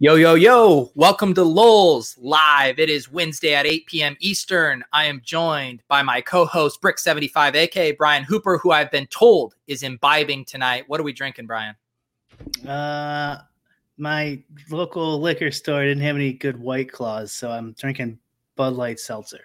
Yo, yo, yo. Welcome to Lowell's Live. It is Wednesday at 8 p.m. Eastern. I am joined by my co host, Brick75, aka Brian Hooper, who I've been told is imbibing tonight. What are we drinking, Brian? Uh, my local liquor store didn't have any good White Claws, so I'm drinking Bud Light Seltzer.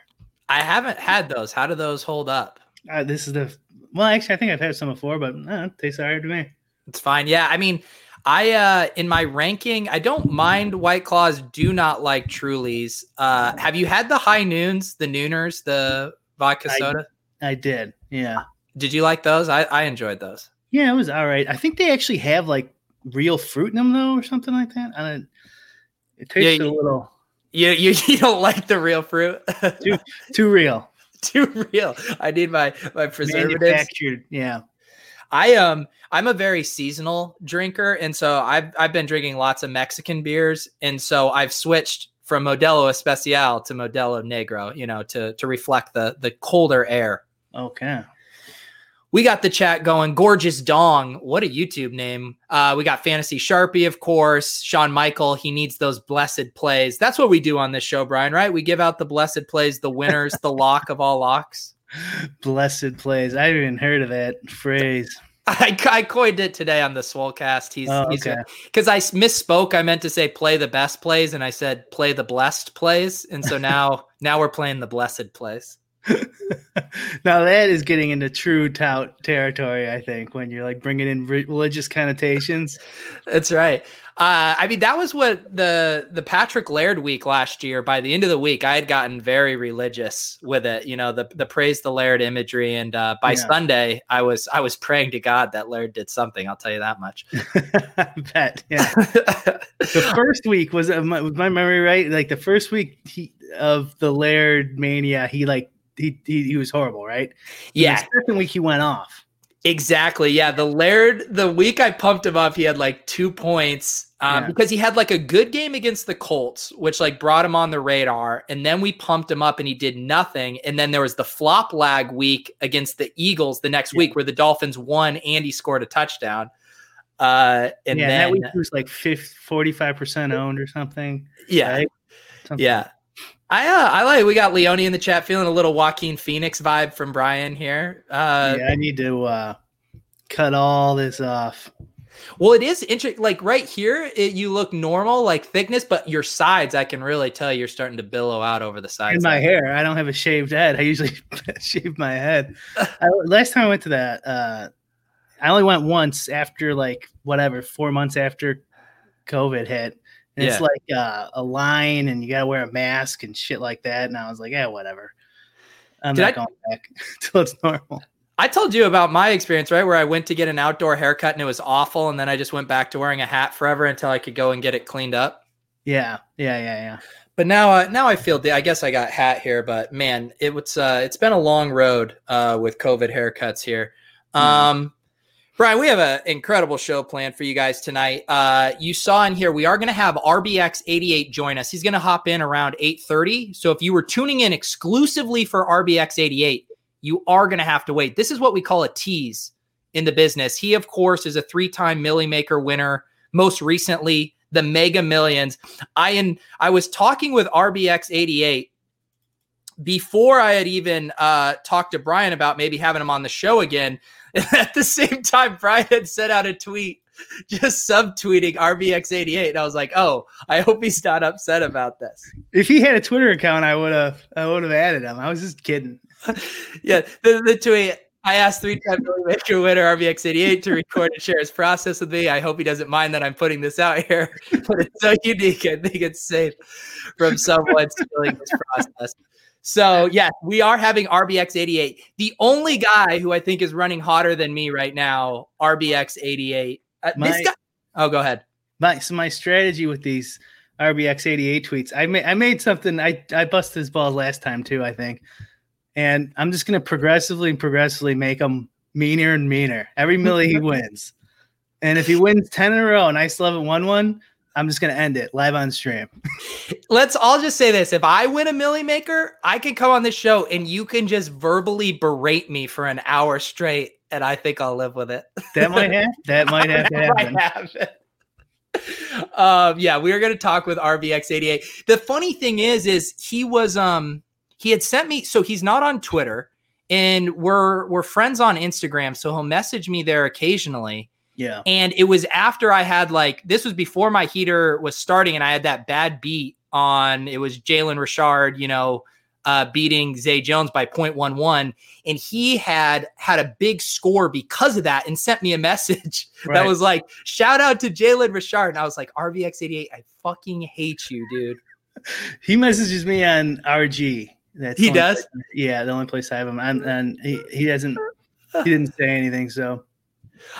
I haven't had those. How do those hold up? Uh, this is the well, actually, I think I've had some before, but uh, it tastes alright to me. It's fine. Yeah, I mean, I uh in my ranking, I don't mind White Claws. Do not like Trulies. Uh, have you had the High Noons, the Nooners, the vodka soda? I did, yeah, Did you like those? I I enjoyed those. yeah, it was all right. I think they actually have like real fruit in them though, or something like that. I don't. It tastes Yeah, a little You you, you don't like the real fruit? too too real. Too real. I need my my preservatives. Manufactured, yeah. I um I'm a very seasonal drinker, and so I've I've been drinking lots of Mexican beers, and so I've switched from Modelo Especial to Modelo Negro, you know, to to reflect the the colder air. Okay. We got the chat going. Gorgeous Dong. What a YouTube name. Uh, we got Fantasy Sharpie, of course. Sean Michael. He needs those blessed plays. That's what we do on this show, Brian, right? We give out the blessed plays, the winners, the lock of all locks. Blessed plays. I haven't even heard of that phrase. I, I coined it today on the Swolecast. He's Oh, okay. because I misspoke. I meant to say play the best plays, and I said play the blessed plays, and so now now we're playing the blessed plays. now that is getting into true tout territory, I think, when you're like bringing in religious connotations. That's right. Uh, I mean, that was what the the Patrick Laird week last year. By the end of the week, I had gotten very religious with it. You know, the the praise the Laird imagery, and uh, by Yeah. Sunday, I was I was praying to God that Laird did something. I'll tell you that much. I bet. Yeah. The first week was, uh, my, was my memory right? Like the first week he, of the Laird mania, he like he, he he was horrible, right? And yeah, The second week he went off. Exactly. Yeah. The Laird, the week I pumped him up, he had like two points um, Yeah. because he had like a good game against the Colts, which like brought him on the radar. And then we pumped him up and he did nothing. And then there was the flop lag week against the Eagles the next Yeah. week where the Dolphins won and he scored a touchdown. Uh, and yeah, then, that week he was like 45 percent owned or something. yeah. right? Something- Yeah. I uh, I like we got Leone in the chat feeling a little Joaquin Phoenix vibe from Brian here. Uh yeah, I need to uh, cut all this off. Well, it is interesting. Like right here, it, you look normal, like thickness, but your sides, I can really tell you're starting to billow out over the sides. in my hair. I don't have a shaved head. I usually shave my head. I, last time I went to that, uh, I only went once after like whatever four months after COVID hit. And It's like uh, a line, and you got to wear a mask and shit like that. And I was like, yeah, whatever. I'm Did not I- going back until it's normal. I told you about my experience, right? Where I went to get an outdoor haircut and it was awful, and then I just went back to wearing a hat forever until I could go and get it cleaned up. Yeah, yeah, yeah, yeah. But now, uh, now I feel. I guess I got hat here, but man, it was. Uh, it's been a long road uh, with COVID haircuts here. Um, Brian, we have an incredible show planned for you guys tonight. Uh, you saw in here we are going to have RBX88 join us. He's going to hop in around 8:30. So if you were tuning in exclusively for RBX88, you are going to have to wait. This is what we call a tease in the business. He, of course, is a three-time Millie Maker winner. Most recently, the Mega Millions. I and I was talking with RBX88 before I had even uh, talked to Brian about maybe having him on the show again. At the same time, Brian had sent out a tweet just subtweeting RBX88. And I was like, oh, I hope he's not upset about this. If he had a Twitter account, I would have, I would have added him. I was just kidding. yeah, the, the tweet. I asked three-time Billy Maker winner RBX88 to record and share his process with me. I hope he doesn't mind that I'm putting this out here, but it's so unique. I think it's safe from someone stealing this process. So yeah, we are having RBX88. The only guy who I think is running hotter than me right now, RBX88. Uh, this guy. Oh, go ahead. My so my strategy with these RBX eighty eight tweets, I made I made something. I I busted his balls last time too, I think, and I'm just gonna progressively and progressively make him meaner and meaner every milli he wins. And if he wins ten in a row and I still haven't won one, I'm just gonna end it live on stream. Let's all just say this. If I win a Millie Maker, I can come on this show and you can just verbally berate me for an hour straight, and I think I'll live with it. That might have that might have to happen. it. uh, yeah, we are going to talk with RBX88. The funny thing is, is he was um he had sent me so he's not on Twitter and we're we're friends on Instagram, so he'll message me there occasionally. Yeah. And it was after I had like this was before my heater was starting, and I had that bad beat on it was Jalen Richard, you know, uh, beating Zay Jones by 0.11. And he had had a big score because of that and sent me a message right. that was like, shout out to Jalen Richard. And I was like, RBX88, I fucking hate you, dude. he messages me on RG. That's he does? Place, yeah, the only place I have him. And, and he, he doesn't, he didn't say anything. So.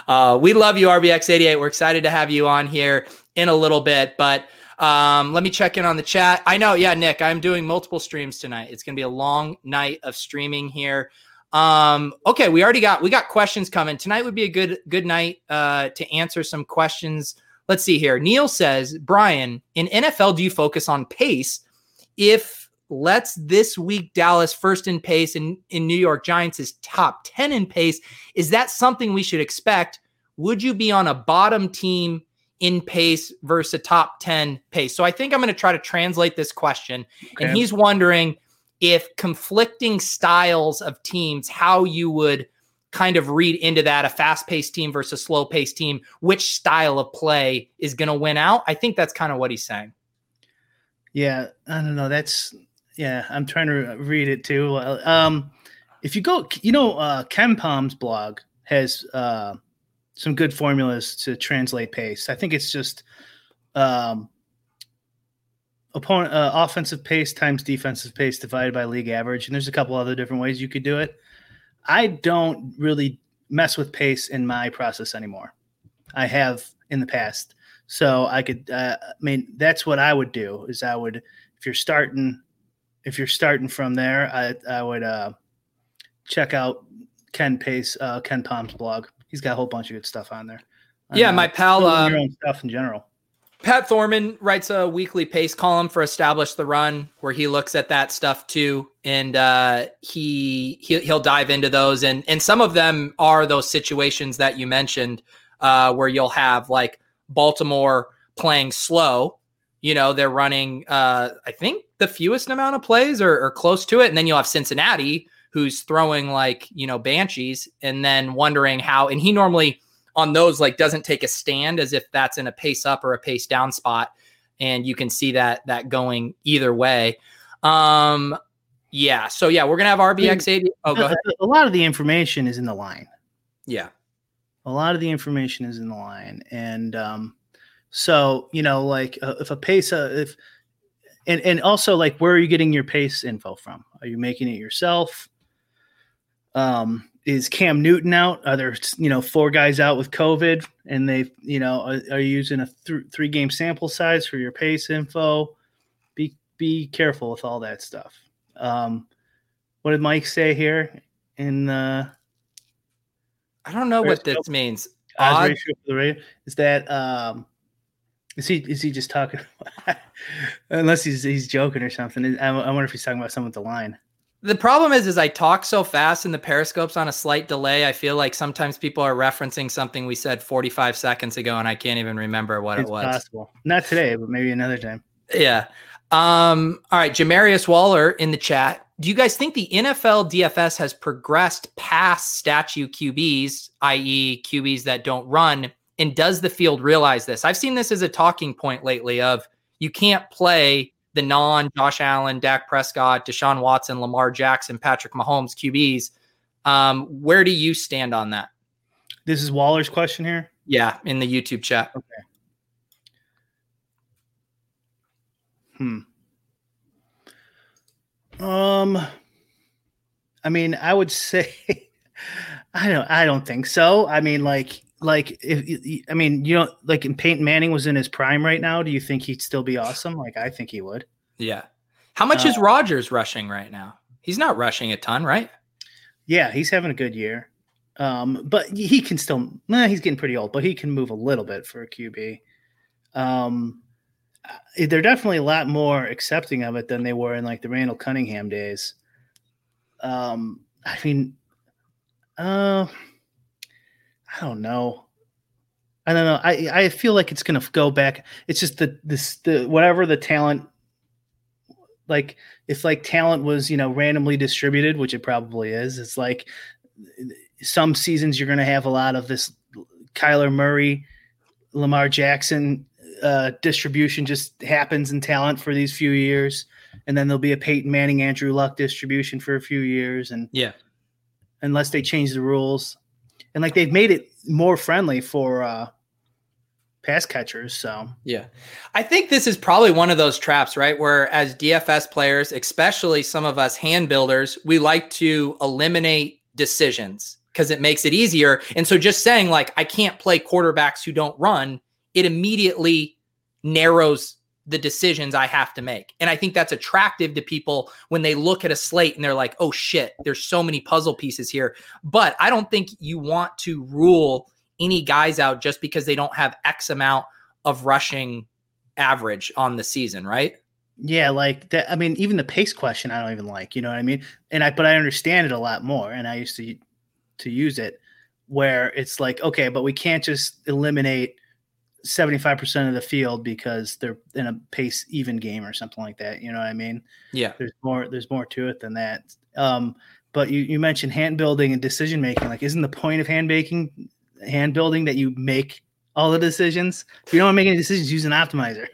Uh, we love you, RBX88. We're excited to have you on here in a little bit, but um, let me check in on the chat. I know, yeah, Nick, I'm doing multiple streams tonight. It's going to be a long night of streaming here. Um, okay, we already got we got questions coming. Tonight would be a good good night uh, to answer some questions. Let's see here. Neil says, Brian, in NFL, do you focus on pace? If let's this week Dallas first in pace and in New York Giants is top 10 in pace, is that something we should expect? Would you be on a bottom team in pace versus a top 10 pace. So I think I'm going to try to translate this question. Okay. And he's wondering if conflicting styles of teams, how you would kind of read into that a fast paced team versus slow paced team, which style of play is going to win out. I think that's kind of what he's saying. Yeah, I don't know. That's yeah. I'm trying to read it too. Um, if you go, you know, uh, Palm's blog has uh, some good formulas to translate pace. I think it's just um, opponent uh, offensive pace times defensive pace divided by league average, and there's a couple other different ways you could do it. I don't really mess with pace in my process anymore. I have in the past, so I could. Uh, I mean, that's what I would do. Is I would if you're starting if you're starting from there, I I would uh, check out Ken Pace, uh, KenPom's blog he's got a whole bunch of good stuff on there. Yeah, my pal. Um, stuff in general. Pat Thorman writes a weekly pace column for Establish the Run, where he looks at that stuff too, and uh, he, he he'll dive into those, and and some of them are those situations that you mentioned, uh, where you'll have like Baltimore playing slow. You know, they're running, uh, I think, the fewest amount of plays or, or close to it, and then you'll have Cincinnati who's throwing like, you know, banshees and then wondering how, and he normally on those like doesn't take a stand as if that's in a pace up or a pace down spot. And you can see that, that going either way. Um, yeah. So yeah, we're going to have RBX 80. Oh, go ahead. A lot of the information is in the line. Yeah. A lot of the information is in the line. And, um, so, you know, like uh, if a pace, uh, if, and, and also like, where are you getting your pace info from? Are you making it yourself? Um, is Cam Newton out? Are there you know four guys out with COVID, and they you know are, are you using a th- three game sample size for your pace info? Be be careful with all that stuff. Um, what did Mike say here? In the I don't know what this means. Odds ratio for the radio is that um, is he is he just talking? unless he's he's joking or something. I, I wonder if he's talking about someone with the line. The problem is, is I talk so fast and the periscope's on a slight delay. I feel like sometimes people are referencing something we said 45 seconds ago, and I can't even remember what it's it was. Possible, not today, but maybe another time. Yeah. Um. All right, Jamarius Waller in the chat. Do you guys think the NFL DFS has progressed past statue QBs, i.e., QBs that don't run? And does the field realize this? I've seen this as a talking point lately. Of you can't play the non Josh Allen, Dak Prescott, Deshaun Watson, Lamar Jackson, Patrick Mahomes QBs. Um, where do you stand on that? This is Waller's question here. Yeah, in the YouTube chat. Okay. Hmm. Um, I mean, I would say, I don't, I don't think so. I mean, like, like if I mean, you know, like in Peyton Manning was in his prime right now, do you think he'd still be awesome? Like I think he would. Yeah. How much uh, is Rodgers rushing right now? He's not rushing a ton, right? Yeah, he's having a good year. Um, but he can still nah, he's getting pretty old, but he can move a little bit for a QB. Um uh, they're definitely a lot more accepting of it than they were in like the Randall Cunningham days. Um, I mean, uh I don't know. I don't know. I I feel like it's gonna go back. It's just the this the whatever the talent like if like talent was you know randomly distributed, which it probably is. It's like some seasons you're gonna have a lot of this Kyler Murray, Lamar Jackson uh, distribution just happens in talent for these few years, and then there'll be a Peyton Manning, Andrew Luck distribution for a few years, and yeah, unless they change the rules, and like they've made it more friendly for uh, pass catchers. So yeah, I think this is probably one of those traps, right? Where as DFS players, especially some of us hand builders, we like to eliminate decisions because it makes it easier. And so just saying like I can't play quarterbacks who don't run, it immediately narrows the decisions I have to make. And I think that's attractive to people when they look at a slate and they're like, oh shit, there's so many puzzle pieces here. But I don't think you want to rule any guys out just because they don't have X amount of rushing average on the season, right? Yeah, like that. I mean, even the pace question, I don't even like. You know what I mean? And I, but I understand it a lot more, and I used to to use it where it's like, okay, but we can't just eliminate 75% of the field because they're in a pace even game or something like that. You know what I mean? Yeah. There's more, there's more to it than that. Um, but you, you mentioned hand building and decision making. Like, isn't the point of hand baking, hand building that you make all the decisions? If you don't want to make any decisions, use an optimizer.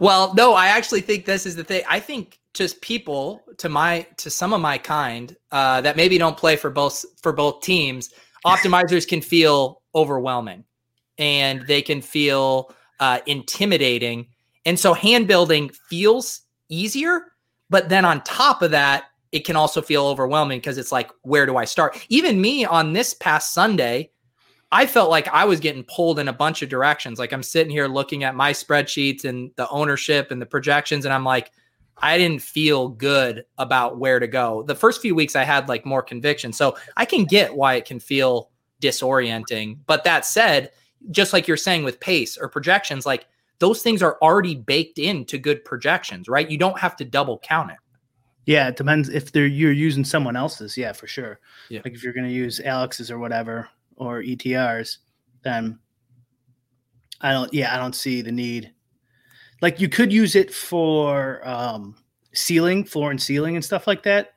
Well, no, I actually think this is the thing. I think just people to my to some of my kind uh, that maybe don't play for both for both teams, optimizers can feel overwhelming and they can feel uh, intimidating. And so hand building feels easier, but then on top of that, it can also feel overwhelming because it's like, where do I start? Even me on this past Sunday, I felt like I was getting pulled in a bunch of directions. Like I'm sitting here looking at my spreadsheets and the ownership and the projections, and I'm like, I didn't feel good about where to go. The first few weeks I had like more conviction. So I can get why it can feel disorienting. But that said, just like you're saying with pace or projections, like those things are already baked into good projections, right? You don't have to double count it. Yeah, it depends if they're you're using someone else's. Yeah, for sure. Yeah. Like if you're going to use Alex's or whatever or ETRs, then I don't. Yeah, I don't see the need. Like you could use it for um, ceiling, floor and ceiling and stuff like that.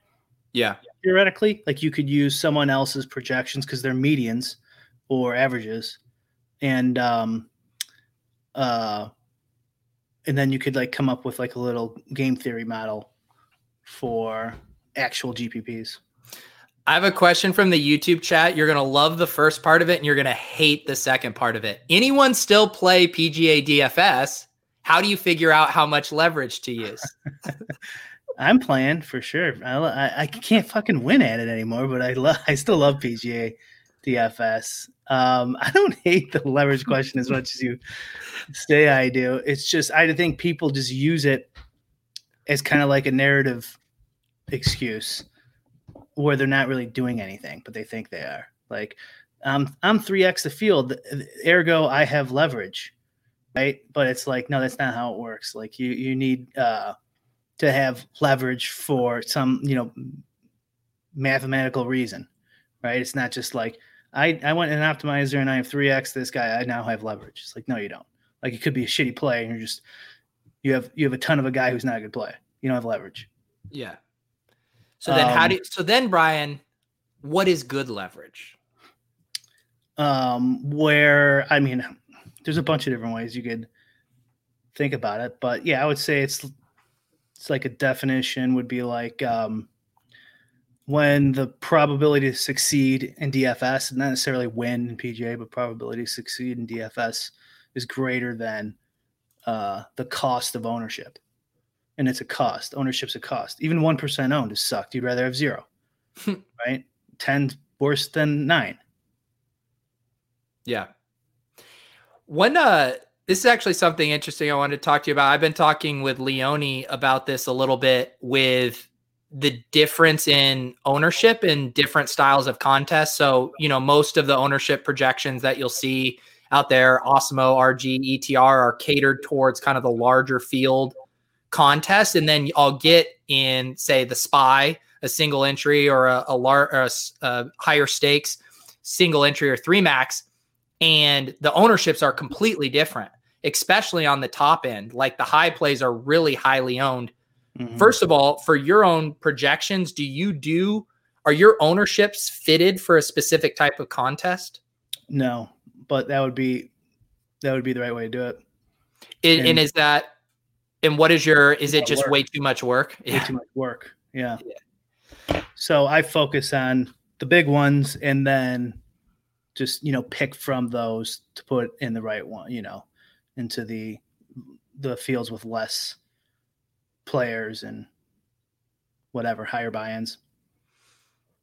Yeah, theoretically, like you could use someone else's projections because they're medians or averages and um uh and then you could like come up with like a little game theory model for actual GPPs. I have a question from the YouTube chat. You're going to love the first part of it and you're going to hate the second part of it. Anyone still play PGA DFS? How do you figure out how much leverage to use? I'm playing for sure. I, I, I, can't fucking win at it anymore, but I love I still love PGA DFS. Um, I don't hate the leverage question as much as you say I do. It's just I think people just use it as kind of like a narrative excuse where they're not really doing anything, but they think they are. Like, um, I'm 3x the field, ergo I have leverage, right? But it's like, no, that's not how it works. Like you you need uh, to have leverage for some, you know, mathematical reason, right? It's not just like I, I went in an optimizer and I have 3x this guy. I now have leverage. It's like, no, you don't. Like it could be a shitty play and you're just you have you have a ton of a guy who's not a good play. You don't have leverage. Yeah. So then um, how do you, so then Brian, what is good leverage? Um where I mean there's a bunch of different ways you could think about it, but yeah, I would say it's it's like a definition would be like um when the probability to succeed in DFS, not necessarily win in PGA, but probability to succeed in DFS is greater than uh, the cost of ownership. And it's a cost. Ownership's a cost. Even 1% owned is sucked. You'd rather have zero, right? 10 worse than nine. Yeah. When, uh, this is actually something interesting I wanted to talk to you about. I've been talking with Leone about this a little bit with the difference in ownership in different styles of contests. So, you know, most of the ownership projections that you'll see out there, Awesemo, RG, ETR, are catered towards kind of the larger field contest. And then I'll get in, say, the SPY, a single entry or a, a, lar- or a, a higher stakes single entry or three max. and the ownerships are completely different, especially on the top end. Like the high plays are really highly owned. Mm-hmm. First of all, for your own projections, do you do are your ownerships fitted for a specific type of contest? No, but that would be that would be the right way to do it. It, and, and, is that and what is your is it just work. way too much work? Way yeah. too much work. Yeah. yeah. So I focus on the big ones and then just you know pick from those to put in the right one, you know, into the the fields with less players and whatever higher buy-ins.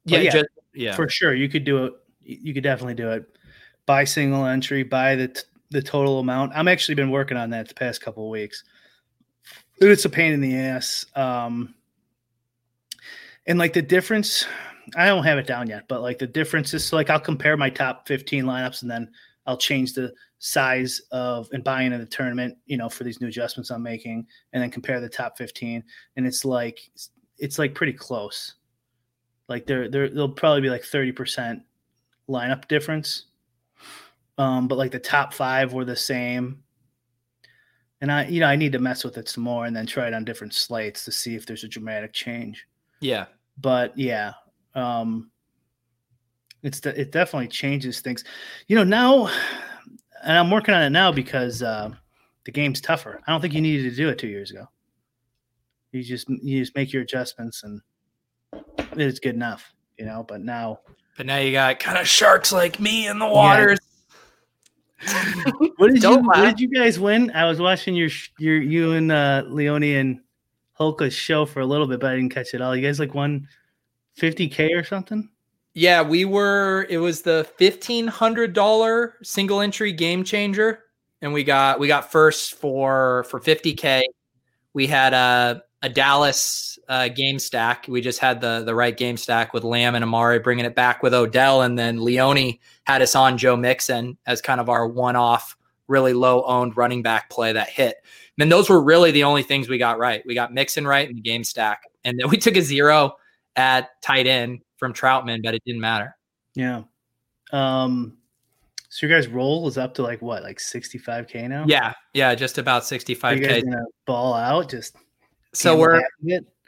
Yeah, yeah, just, yeah, for sure. You could do it. You could definitely do it. Buy single entry. Buy the t- the total amount. I'm actually been working on that the past couple of weeks. It's a pain in the ass. Um, and like the difference, I don't have it down yet, but like the difference is so like I'll compare my top 15 lineups and then I'll change the size of and buy into the tournament, you know, for these new adjustments I'm making, and then compare the top 15. And it's like it's like pretty close. Like there there there'll probably be like 30% lineup difference. Um, but like the top five were the same. And I, you know, I need to mess with it some more and then try it on different slates to see if there's a dramatic change. Yeah. But yeah, um, it's de- it definitely changes things. You know, now, and I'm working on it now because uh, the game's tougher. I don't think you needed to do it two years ago. You just you just make your adjustments and it's good enough, you know. But now, but now you got kind of sharks like me in the waters. Yeah. what did you What did you guys win? I was watching your your you and uh, Leone and Holka's show for a little bit, but I didn't catch it all. You guys like won 50k or something? Yeah, we were. It was the fifteen hundred dollar single entry game changer, and we got we got first for for fifty k. We had a a Dallas uh, game stack. We just had the the right game stack with Lamb and Amari bringing it back with Odell, and then Leone had us on Joe Mixon as kind of our one off, really low owned running back play that hit. And those were really the only things we got right. We got Mixon right in the game stack, and then we took a zero at tight end from Trautman, but it didn't matter. Yeah. Um, so your guys' roll is up to like what, like 65k now? Yeah, yeah, just about 65k. ball out, just so we're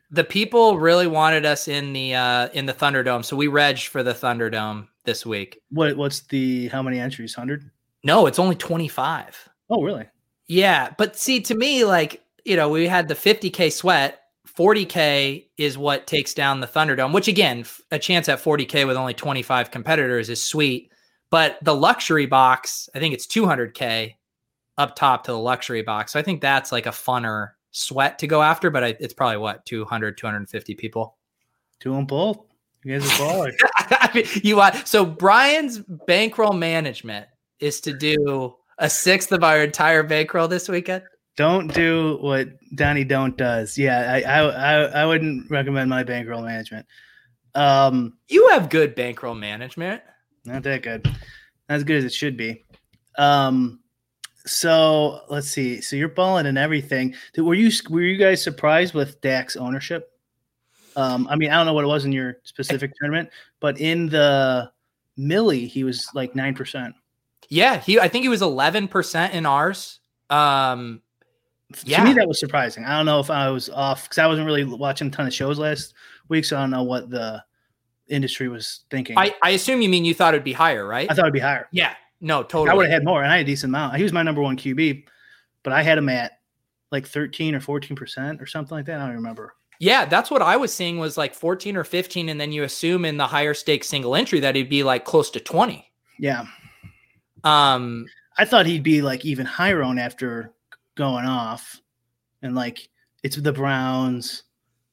the people really wanted us in the uh in the Thunderdome, so we regged for the Thunderdome this week. What what's the how many entries? Hundred? No, it's only 25. Oh, really? Yeah, but see, to me, like you know, we had the 50k sweat 40K is what takes down the Thunderdome, which again, a chance at 40K with only 25 competitors is sweet. But the luxury box, I think it's 200K up top to the luxury box. So I think that's like a funner sweat to go after, but it's probably what, 200, 250 people? Two and both. You guys are ballers. I mean, you want, so Brian's bankroll management is to do a sixth of our entire bankroll this weekend. Don't do what Donnie Don't does. Yeah, I, I I I wouldn't recommend my bankroll management. Um, you have good bankroll management. Not that good. Not as good as it should be. Um, so let's see. So you're balling and everything. Were you were you guys surprised with Dak's ownership? Um, I mean, I don't know what it was in your specific tournament, but in the Millie, he was like nine percent. Yeah, he. I think he was eleven percent in ours. Um, yeah. to me that was surprising. I don't know if I was off because I wasn't really watching a ton of shows last week, so I don't know what the industry was thinking. I, I assume you mean you thought it'd be higher, right? I thought it'd be higher. Yeah, no, totally. I would have had more, and I had a decent amount. He was my number one QB, but I had him at like thirteen or fourteen percent or something like that. I don't remember. Yeah, that's what I was seeing was like 14 or 15. And then you assume in the higher stakes single entry that he'd be like close to 20. Yeah. Um, I thought he'd be like even higher on after going off, and like it's the Browns.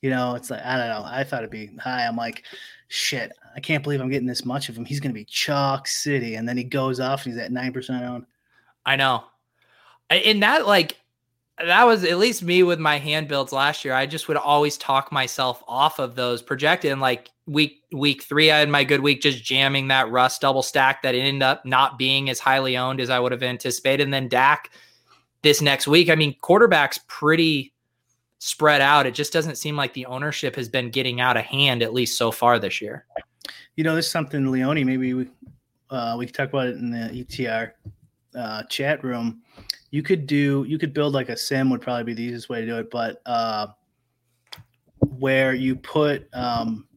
You know, it's like I don't know. I thought it'd be high. I'm like, shit. I can't believe I'm getting this much of him. He's to be chalk city, and then he goes off and he's at nine percent owned. I know. In that, like, that was at least me with my hand builds last year. I just would always talk myself off of those projected. And like week week three, I had my good week just jamming that Russ double stack that ended up not being as highly owned as I would have anticipated. And then Dak this next week. I mean, quarterback's pretty spread out. It just doesn't seem like the ownership has been getting out of hand, at least so far this year. You know, this is something Leone maybe we, uh, we talk about it in the ETR uh, chat room. You could do, you could build like a sim would probably be the easiest way to do it, but uh, where you put, um,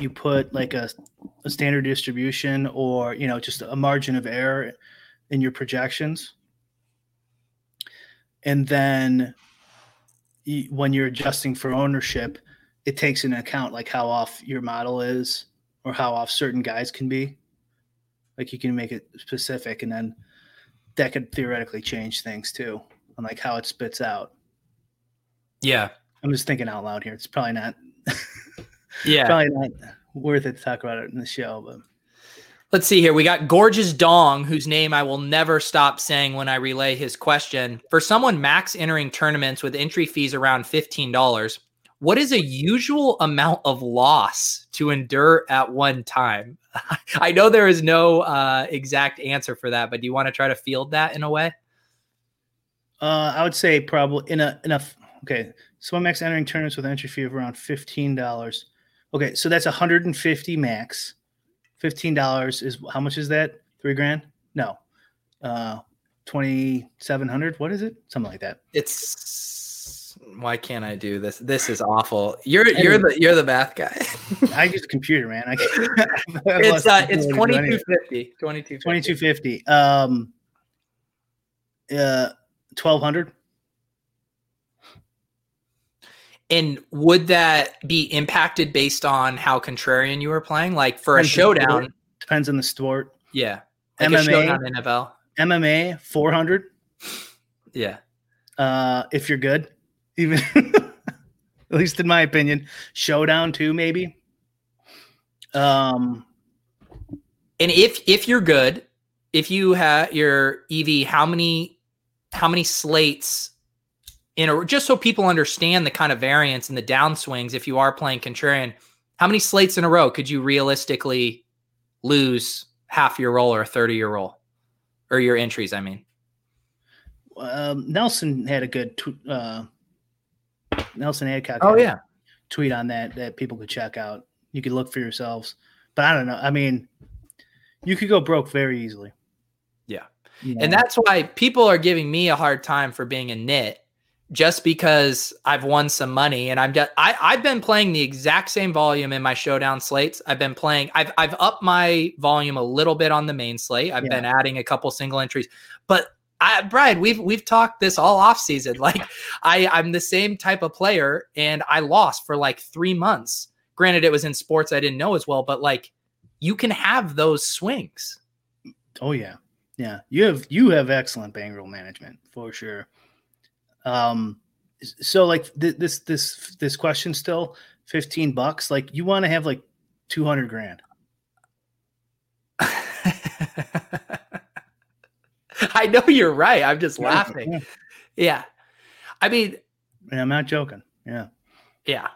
you put like a, a standard distribution or you know just a margin of error in your projections, and then you, when you're adjusting for ownership, it takes into account like how off your model is or how off certain guys can be. Like you can make it specific, and then that could theoretically change things too, on like how it spits out. Yeah, I'm just thinking out loud here. It's probably not. yeah, probably not worth it to talk about it in the show, but. Let's see here. We got Gorgeous Dong, whose name I will never stop saying when I relay his question. For someone max entering tournaments with entry fees around $15, what is a usual amount of loss to endure at one time? I know there is no uh, exact answer for that, but do you want to try to field that in a way? Uh, I would say probably in a enough. Okay, so max entering tournaments with entry fee of around fifteen dollars. Okay, so that's 150 max. Fifteen dollars is how much is that? Three grand? No, uh, twenty seven hundred. What is it? Something like that. It's why can't I do this? This is awful. You're you're the you're the math guy. I use a computer, man. I it's uh, it's 2250. 2250. 2250. Um uh 1200. And would that be impacted based on how contrarian you were playing? Like for depends a showdown, depends on the sport. Yeah, like MMA, NFL, MMA, four hundred. Yeah. Uh, if you're good, even at least in my opinion, showdown too, maybe. Um, and if if you're good, if you have your EV, how many how many slates in a just so people understand the kind of variance and the downswings if you are playing contrarian how many slates in a row could you realistically lose half your roll or a third of your roll? Or your entries i mean. Um, nelson had a good tw- uh, nelson Adcock oh yeah. tweet on that that people could check out. You could look for yourselves. But i don't know. I mean you could go broke very easily. Yeah, yeah. and that's why people are giving me a hard time for being a nit just because I've won some money and I'm just I, I've been playing the exact same volume in my showdown slates. I've been playing I've I've upped my volume a little bit on the main slate. I've yeah. been adding a couple single entries, but I Brian, we've we've talked this all off season. Like I I'm the same type of player and I lost for like three months. Granted, it was in sports I didn't know as well, but like you can have those swings. Oh yeah. Yeah. You have you have excellent bankroll management for sure. Um, so like th- this this this question still 15 bucks like you want to have like 200 grand. I know you're right i'm just laughing. Yeah. yeah. i mean i'm not joking. Yeah. Yeah.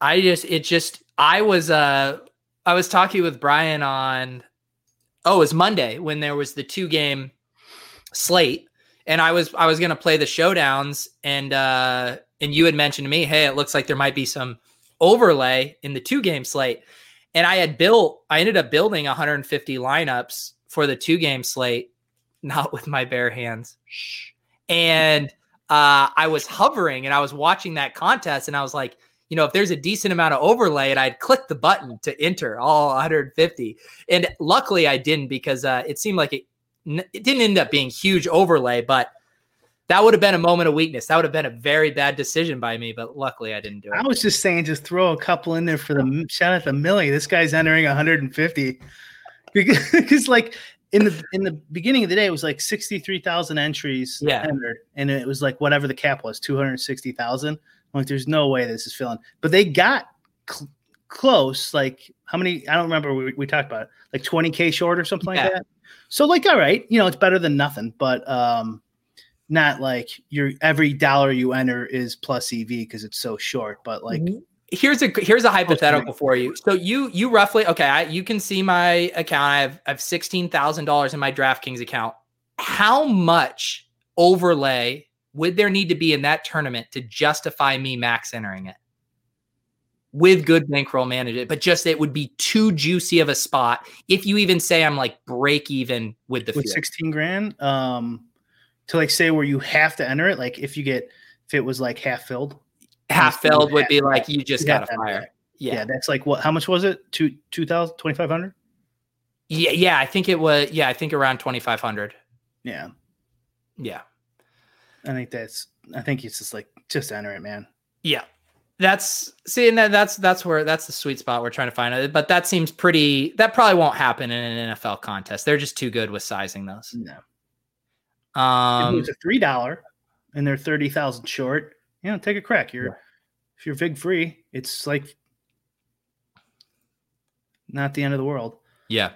I just it just i was uh i was talking with brian on oh it was monday when there was the two game slate and I was I was gonna play the showdowns, and uh, and you had mentioned to me, hey, it looks like there might be some overlay in the two game slate, and I had built, I ended up building 150 lineups for the two game slate, not with my bare hands, and uh, I was hovering and I was watching that contest, and I was like. You know, if there's a decent amount of overlay, and I'd click the button to enter all 150, and luckily I didn't because uh, it seemed like it it didn't end up being huge overlay, but that would have been a moment of weakness. That would have been a very bad decision by me, but luckily I didn't do it. I was just saying, just throw a couple in there for the shout out to Millie. This guy's entering 150 because, because like in the in the beginning of the day, it was like 63,000 entries yeah. entered, and it was like whatever the cap was, 260,000. Like, there's no way this is filling, but they got cl- close. Like, how many? I don't remember. We, we talked about it, like 20k short or something yeah. like that. So like, all right, you know, it's better than nothing, but um, not like your every dollar you enter is plus EV because it's so short. But like, mm-hmm. here's a here's a hypothetical for you. So you you roughly okay, I, you can see my account. I have I have sixteen thousand dollars in my DraftKings account. How much overlay would there need to be in that tournament to justify me max entering it? With good bankroll management, but just it would be too juicy of a spot. If you even say I'm like break even with the with field. 16 grand, um, to like say where you have to enter it, like if you get if it was like half filled, half filled would be like you just gotta fire. Yeah. yeah. that's like what? How much was it? Two two thousand twenty five hundred. Yeah, yeah. I think it was yeah, I think around twenty five hundred. Yeah, Yeah. I think that's. I think it's just like just enter it, man. Yeah. That's see, and that, that's that's where that's the sweet spot we're trying to find. it. But that seems pretty. That probably won't happen in an NFL contest. They're just too good with sizing those. No, if it Um, was a three dollar and they're thirty thousand short, you know, take a crack. You're Yeah. if you're vig free, it's like not the end of the world. yeah.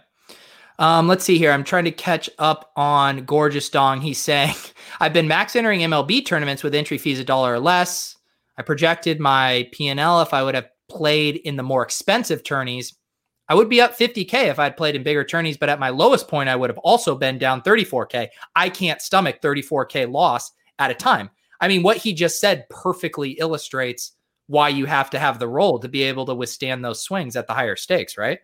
Um, let's see here. I'm trying to catch up on Gorgeous Dong. He's saying, I've been max entering MLB tournaments with entry fees a dollar or less. I projected my P&L if I would have played in the more expensive tourneys. I would be up 50K if I'd played in bigger tourneys, but at my lowest point, I would have also been down 34K. I can't stomach 34K loss at a time. I mean, what he just said perfectly illustrates why you have to have the role to be able to withstand those swings at the higher stakes, right?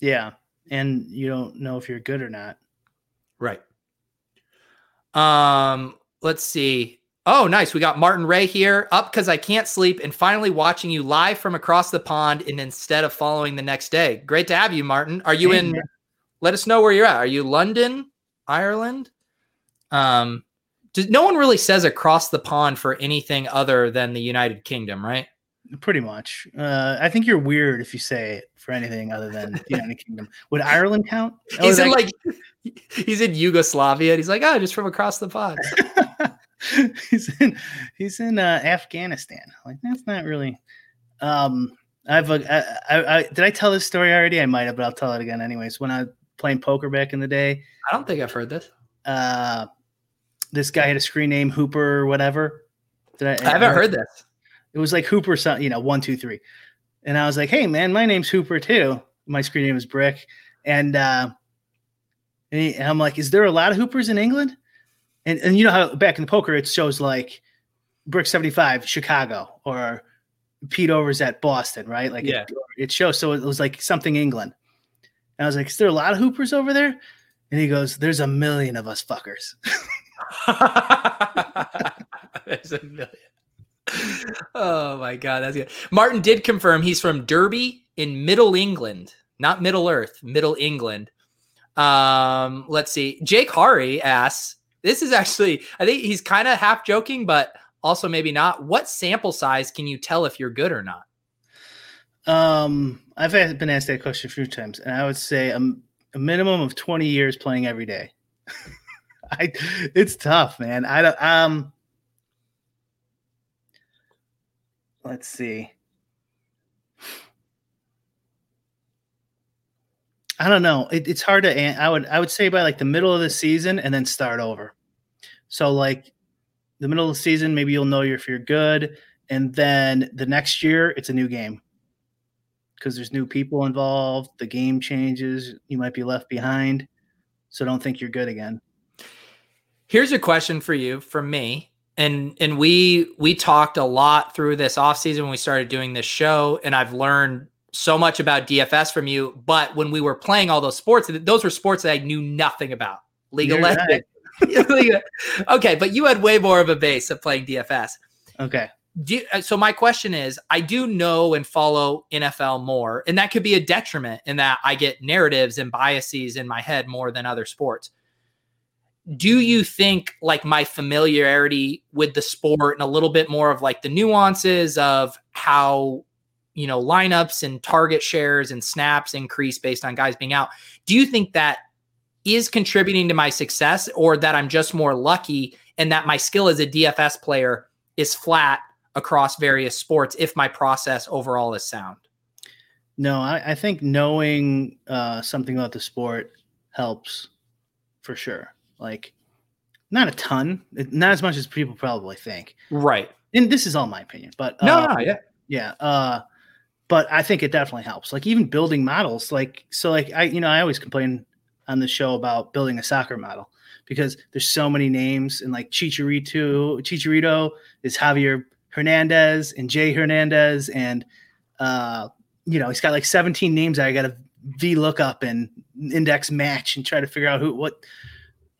Yeah, and you don't know if you're good or not. Right. Um, let's see. Oh, nice. We got Martin Ray here up because I can't sleep and finally watching you live from across the pond and instead of following the next day. Great to have you, Martin. Are you in? Let us know where you're at. Are you London, Ireland? Um, does, no one really says across the pond for anything other than the United Kingdom, right? Pretty much. Uh, I think you're weird if you say it for anything other than the United Kingdom. Would Ireland count? Oh, He's in like he's in Yugoslavia. And he's like, oh, just from across the pond. he's in he's in uh, Afghanistan. Like that's not really. Um, I've uh, I, I, I did I tell this story already? I might have, but I'll tell it again anyways. When I was playing poker back in the day, I don't think I've heard this. uh, this guy had a screen name Hooper or whatever. Did I? I haven't heard this. It was like Hooper, something you know, one two three, and I was like, "Hey man, my name's Hooper too. My screen name is Brick," and uh, and, he- and I'm like, "Is there a lot of Hoopers in England?" And and you know how back in the poker it shows like Brick seventy five Chicago or Pete Overs at Boston, right? Like Yeah. it, it shows. So it was like something England. And I was like, "Is there a lot of Hoopers over there?" And he goes, "There's a million of us fuckers." There's a million. Oh my god, that's good. Martin did confirm he's from Derby in Middle England, not Middle Earth, Middle England. Um, let's see. Jake Hari asks, this is actually, I think he's kind of half joking, but also maybe not. What sample size can you tell if you're good or not? Um, I've been asked that question a few times, and I would say a, a minimum of twenty years playing every day. I, it's tough, man. I don't. Um, let's see. I don't know. It, it's hard to. I would. I would say by like the middle of the season and then start over. So like the middle of the season, maybe you'll know if you're good, and then the next year it's a new game because there's new people involved. The game changes. You might be left behind. So don't think you're good again. Here's a question for you from me. And and we we talked a lot through this offseason when we started doing this show, and I've learned so much about DFS from you. But when we were playing all those sports, those were sports that I knew nothing about. League of Legends. Of- okay, but you had way more of a base of playing DFS. Okay. Do, uh, so my question is I do know and follow NFL more, and that could be a detriment in that I get narratives and biases in my head more than other sports. Do you think like my familiarity with the sport and a little bit more of like the nuances of how you know lineups and target shares and snaps increase based on guys being out, do you think that is contributing to my success or that I'm just more lucky and that my skill as a DFS player is flat across various sports if my process overall is sound. No, I, I think knowing uh, something about the sport helps for sure. Like, not a ton, not as much as people probably think. Right. And this is all my opinion, but No, uh, no, yeah. yeah uh but i think it definitely helps like even building models like so like i you know i always complain on the show about building a soccer model because there's so many names and like chicharito chicharito is javier hernandez and jay hernandez and uh, you know, he's got like 17 names that I got to V look up and index match and try to figure out who what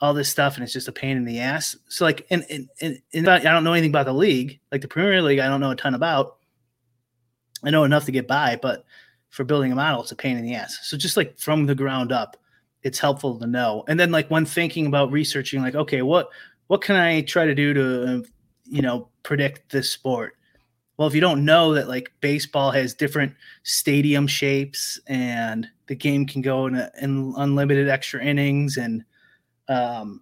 all this stuff, and it's just a pain in the ass. So like, and and, and, and I don't know anything about the league, like the Premier League, I don't know a ton about. I know enough to get by, but for building a model, it's a pain in the ass. So just like from the ground up, it's helpful to know. And then like when thinking about researching, like, okay, what what can I try to do to you know predict this sport? Well, if you don't know that like baseball has different stadium shapes and the game can go in, a, in unlimited extra innings and um,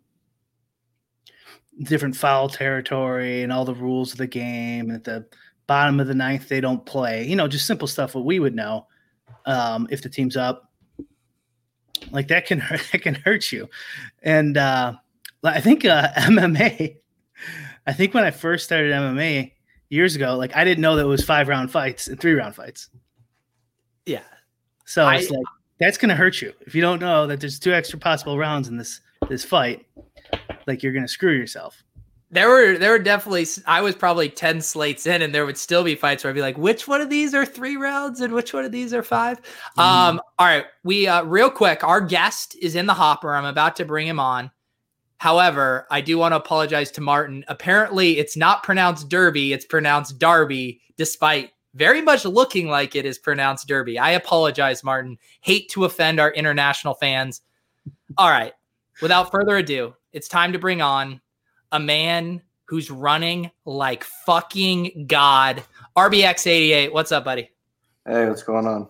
different foul territory and all the rules of the game. and the bottom of the ninth, they don't play. You know, just simple stuff what we would know um, if the team's up. Like that can hurt, that can hurt you. And uh, I think uh, MMA. I think when I first started MMA years ago, like I didn't know that it was five round fights and three round fights. Yeah. So I, it's like that's gonna hurt you if you don't know that there's two extra possible rounds in this this fight. Like you're gonna screw yourself. There were there were definitely I was probably 10 slates in and there would still be fights where I'd be like, which one of these are three rounds and which one of these are 5 mm. Um, all right. We uh real quick, our guest is in the hopper. I'm about to bring him on. However, I do want to apologize to Martin. Apparently, it's not pronounced Derby, it's pronounced Darby, despite very much looking like it is pronounced Derby. I apologize, Martin. Hate to offend our international fans. All right. Without further ado, it's time to bring on a man who's running like fucking God. RBX88. What's up, buddy? Hey, what's going on?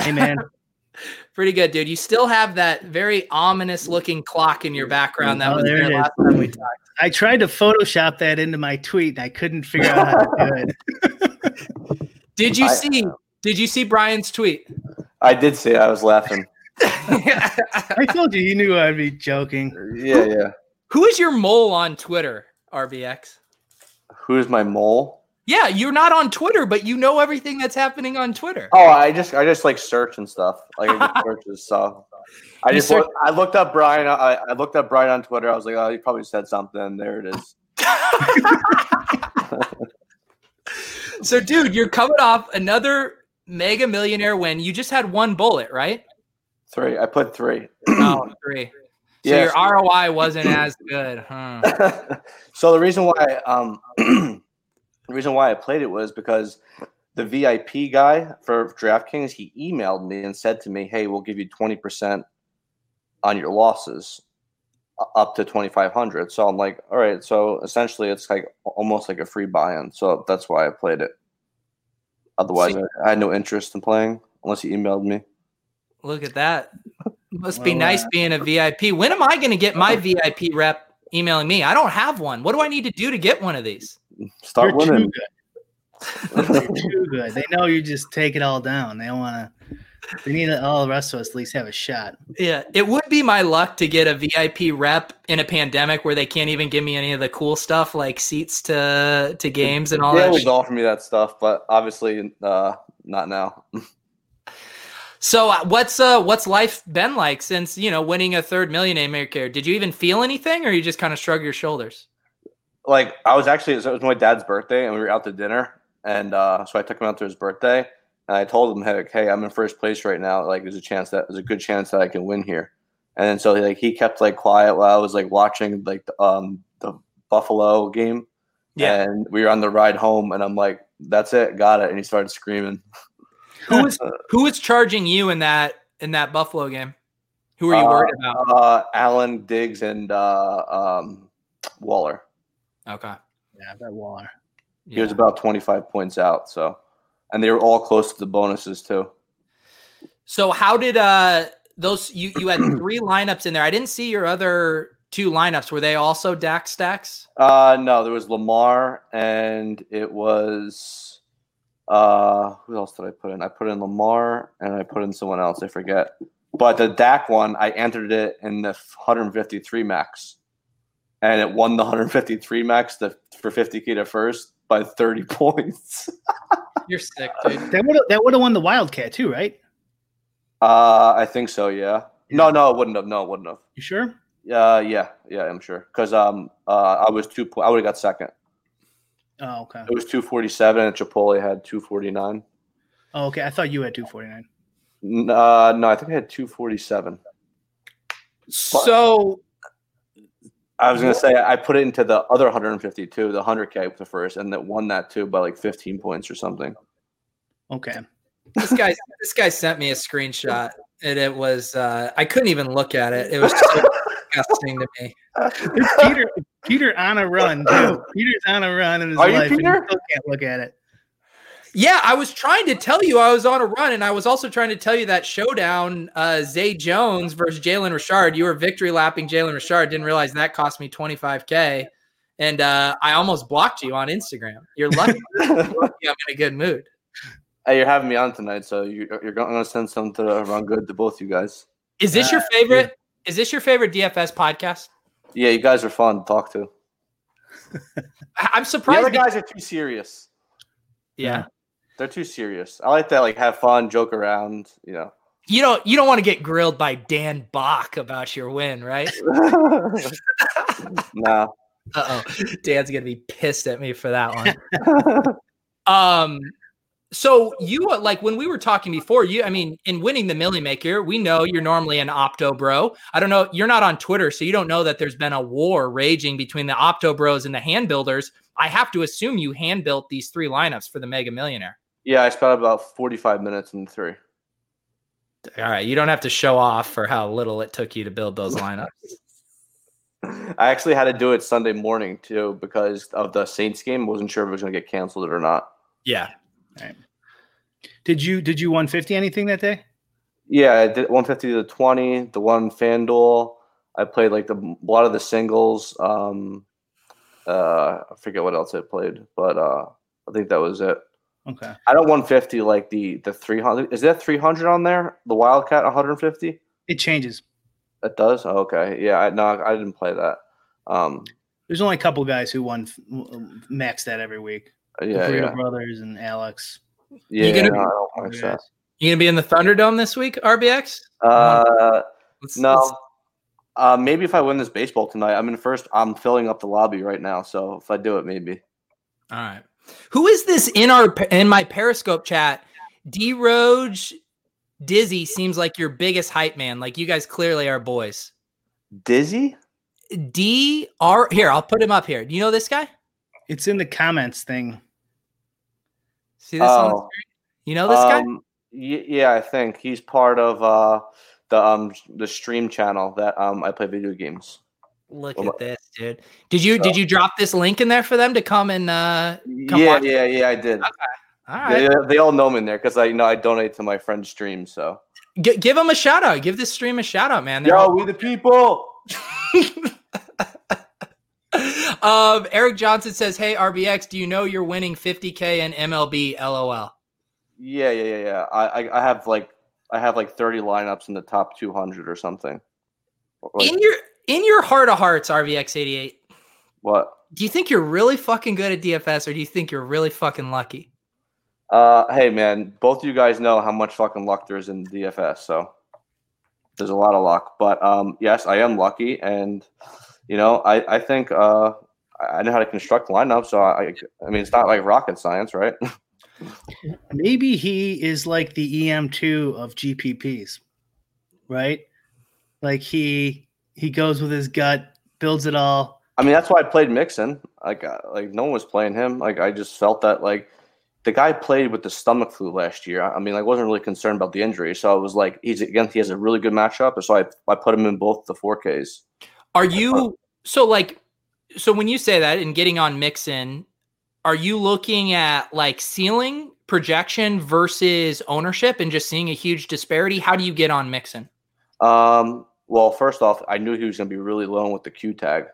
Hey, man. Pretty good, dude. You still have that very ominous looking clock in your background that oh, was there, there last time we talked. I tried to Photoshop that into my tweet and I couldn't figure out how to do it. did you see did you see Brian's tweet? I did see it. I was laughing. I told you you knew I'd be joking. Yeah, yeah. Who is your mole on Twitter, RBX? Who's my mole? Yeah, you're not on Twitter, but you know everything that's happening on Twitter. Oh, I just I just like search and stuff. Like I just searches stuff. I just looked, I looked up Brian. I, I looked up Brian on Twitter. I was like, oh, he probably said something. There it is. so, dude, you're coming off another mega millionaire win. You just had one bullet, right? Three. I put three. oh, three. So yes. your ROI wasn't as good, huh? so the reason why um the reason why I played it was because the VIP guy for DraftKings he emailed me and said to me, "Hey, we'll give you twenty percent on your losses up to 2500 so i'm like all right. So essentially it's like almost like a free buy-in. So that's why i played it. Otherwise See, I, I, had no interest in playing unless he emailed me. Look at that must well, be nice uh, being a vip when am i going to get my vip rep emailing me i don't have one what do i need to do to get one of these Start You're winning. Too good. too good. They know you just take it all down. They don't want to. They need all the rest of us at least have a shot. Yeah, it would be my luck to get a VIP rep in a pandemic where they can't even give me any of the cool stuff like seats to to games and all they that. They always offer me that stuff, but obviously uh, not now. so uh, what's uh what's life been like since you know winning a third million in Medicare? Did you even feel anything, or you just kind of shrug your shoulders? like I was actually it was my dad's birthday and we were out to dinner and uh, so I took him out to his birthday and I told him hey, hey I'm in first place right now like there's a chance that there's a good chance that I can win here and then so like he kept like quiet while I was like watching like the, um the Buffalo game yeah and we were on the ride home and I'm like that's it got it and he started screaming who was who was charging you in that in that Buffalo game who were you worried uh, about uh, Allen Diggs and uh, um, Waller Okay. Yeah, that Waller. He was about 25 points out. So, and they were all close to the bonuses too. So, how did uh those you you had three lineups in there? I didn't see your other two lineups. Were they also Dak stacks? Uh, no, there was Lamar and it was uh who else did I put in? I put in Lamar and I put in someone else. I forget. But the Dak one, I entered it in the 153 max and it won the 153 max to, for 50k to first by 30 points. You're sick, dude. That would that would have won the Wildcat too, right? Uh, I think so. Yeah. yeah. No, no, it wouldn't have. No, it wouldn't have. You sure? Uh, yeah, yeah, I'm sure. Because um, uh, I was two. I would have got second. Oh, okay. It was 247, and Chipotle had 249. Oh, okay. I thought you had 249. Uh, no, I think I had 247. So I was gonna say I put it into the other 152, the 100k with the first, and that won that too by like 15 points or something. Okay. this guy this guy sent me a screenshot and it was uh I couldn't even look at it. It was so disgusting to me. It's Peter Peter on a run too. Peter's on a run in his Are you life. and Peter? still can't look at it. Yeah, I was trying to tell you I was on a run, and I was also trying to tell you that showdown, uh, Zay Jones versus Jalen Richard. You were victory lapping Jalen Richard. Didn't realize that cost me 25k, and uh, I almost blocked you on Instagram. You're lucky. I'm in a good mood. Hey, you're having me on tonight, so you, you're going to send something to run good to both you guys. Is this your Uh, favorite? Is this your favorite DFS podcast? Yeah, you guys are fun to talk to. I- I'm The surprised. other guys are too serious. yeah. They're too serious. I like to like have fun, joke around. You know. You don't you don't want to get grilled by Dan Bach about your win, right? no. Uh oh. Dan's gonna be pissed at me for that one. Um, so you uh, like when we were talking before, you I mean, in winning the Millie Maker, we know you're normally an opto bro. I don't know, you're not on Twitter, so you don't know that there's been a war raging between the opto bros and the hand builders. I have to assume you hand built these three lineups for the Mega Millionaire. yeah, I spent about 45 minutes in three. All right, you don't have to show off for how little it took you to build those lineups. I actually had to do it Sunday morning too because of the Saints game. wasn't sure if it was going to get canceled or not. Yeah. Did you did you 150 anything that day? Yeah, I did 150 to 20, the one FanDuel. I played like the a lot of the singles. Um, uh, I forget what else I played, but uh, I think that was it. Okay. I don't 150 like the the 300. Is that 300 on there? The Wildcat 150? It changes. It does. Oh, okay. Yeah. I no, I didn't play that. Um. There's only a couple guys who won max that every week. The Yeah. Burrito Yeah. Brothers and Alex. Yeah. gonna- no, I don't like that. You gonna be in the Thunderdome this week, RBX? Uh, Let's- no. let's- Uh, maybe if I win this baseball tonight. I'm in first. I'm filling up the lobby right now. So if I do it, maybe. All right. Who is this in our in my Periscope chat? D Roge Dizzy seems like your biggest hype man. Like you guys clearly are boys. Dizzy? D R here, I'll put him up here. Do you know this guy? It's in the comments thing. See this on the Oh. screen? You know this guy? Um, y- yeah, I think he's part of uh the um the stream channel that um I play video games. Look well, at this, dude. Did you did you drop this link in there for them to come and uh Come yeah, yeah, yeah, I did. all right. They, they all know me in there because I you know I donate to my friend's stream. So G- give them a shout out. Give this stream a shout out, man. They're yo, all- we the people. um, Eric Johnson says, "Hey RBX, do you know you're winning 50k in MLB? LOL." Yeah, yeah, yeah, yeah. I, I I have like I have like 30 lineups in the top 200 or something. Like, in your in your heart of hearts, RBX88, what? do you think you're really fucking good at DFS, or do you think you're really fucking lucky? Uh, hey man, both of you guys know how much fucking luck there is in DFS, so there's a lot of luck. But um, yes, I am lucky, and you know, I I think uh, I know how to construct lineups. So I I mean, it's not like rocket science, right? Maybe he is like the EM2 of GPPs, right? Like he he goes with his gut, builds it all. I mean, that's why I played Mixon. Like, uh, like no one was playing him. Like, I just felt that like the guy played with the stomach flu last year. I mean, I wasn't really concerned about the injury, so I was like, he's again, he has a really good matchup, so I I put him in both the 4Ks. Are you so like so when you say that and getting on Mixon, are you looking at like ceiling projection versus ownership and just seeing a huge disparity? How do you get on Mixon? Um, well, first off, I knew he was going to be really low with the Q tag,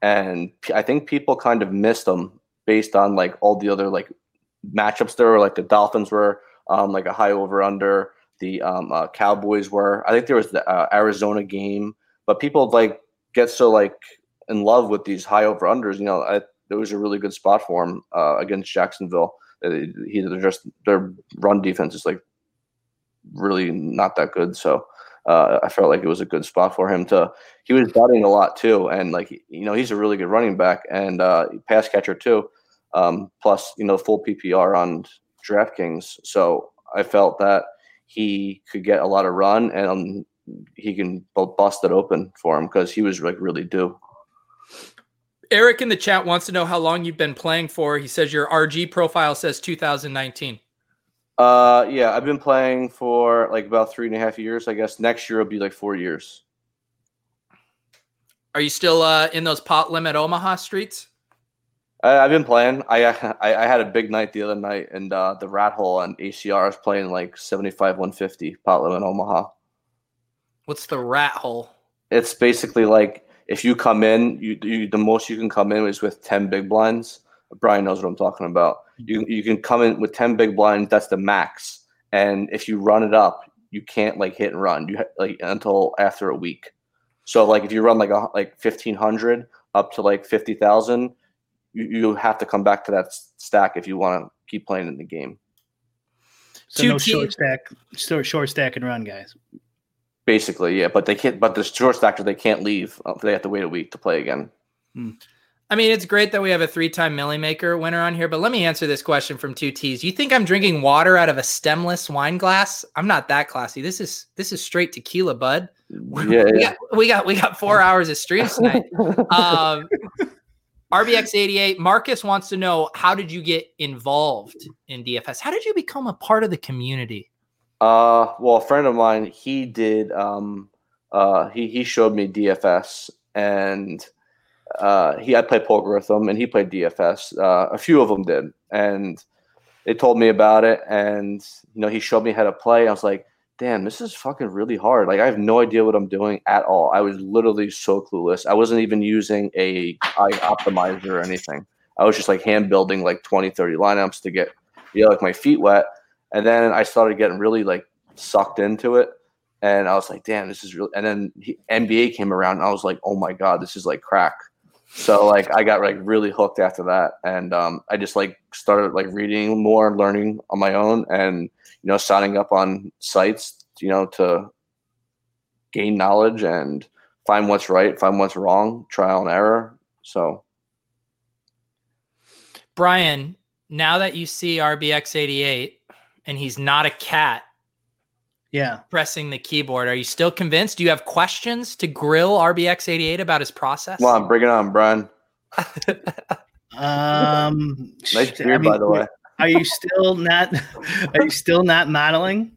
and I think people kind of missed him based on like all the other like matchups there were. Like the Dolphins were um, like a high over under. The um, uh, Cowboys were. I think there was the uh, Arizona game, but people like get so like in love with these high over unders. You know, I, it was a really good spot for him uh, against Jacksonville. Uh, he they're just their run defense is like really not that good. So uh, I felt like it was a good spot for him to. He was batting a lot too, and like you know, he's a really good running back and uh, pass catcher too. Um, plus, you know, full PPR on DraftKings. So I felt that he could get a lot of run and um, he can bust it open for him because he was like really due. Eric in the chat wants to know how long you've been playing for. He says your RG profile says 2019. Uh, yeah, I've been playing for like about three and a half years. I guess next year will be like four years. Are you still uh, in those pot limit Omaha streets? I, have been playing. I, I, I had a big night the other night, and uh, the Rat Hole and ACR is playing like seventy five one fifty pot limit Omaha. What's the Rat Hole? It's basically like if you come in, you, you the most you can come in is with ten big blinds. Brian knows what I'm talking about. You you can come in with ten big blinds. That's the max. And if you run it up, you can't like hit and run. You like until after a week. So like if you run like a like fifteen hundred up to like fifty thousand, you, you have to come back to that stack if you want to keep playing in the game. So Two no short stack, short, short stack and run, guys. Basically, yeah, but they can't. But the short stacker they can't leave. Uh, they have to wait a week to play again. Hmm. I mean, it's great that we have a three-time Milly Maker winner on here, but let me answer this question from two T's. You think I'm drinking water out of a stemless wine glass? I'm not that classy. This is this is straight tequila, bud. Yeah, we, got, we got we got four hours of streams tonight. um, RBX88, Marcus wants to know how did you get involved in DFS? How did you become a part of the community? Uh, well, a friend of mine, he did. Um, uh, he he showed me DFS, and uh, he I played poker with him, and he played DFS. Uh, a few of them did, and they told me about it, and you know, he showed me how to play. I was like, damn, this is fucking really hard. Like I have no idea what I'm doing at all. I was literally so clueless. I wasn't even using a optimizer or anything. I was just like hand building like 20, 30 lineups to get yeah, like my feet wet. And then I started getting really like sucked into it. And I was like, damn, this is really. And then he, NBA came around, and I was like, oh my god, this is like crack. So like I got like really hooked after that, and um, I just like started like reading more and learning on my own, and you know, signing up on sites, you know, to gain knowledge and find what's right, find what's wrong, trial and error. So, Brian, now that you see RBX88 and he's not a cat, yeah, pressing the keyboard, are you still convinced? Do you have questions to grill RBX88 about his process? Come on, bring it on, Brian. um, nice beard, I mean, by the way. Are you still not? Are you still not modeling?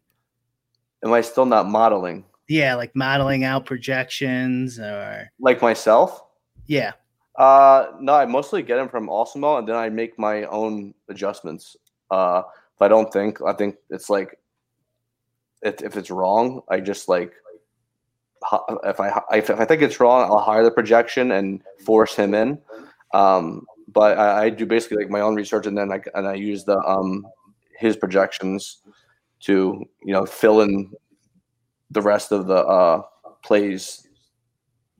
Am I still not modeling? Yeah, like modeling out projections or like myself. Yeah. Uh, no, I mostly get them from Awesemo, and then I make my own adjustments. Uh, if I don't think, I think it's like if, if it's wrong, I just like if I if I think it's wrong, I'll hire the projection and force him in. Um, but I, I, do basically like my own research, and then I and I use the um his projections to you know fill in the rest of the uh plays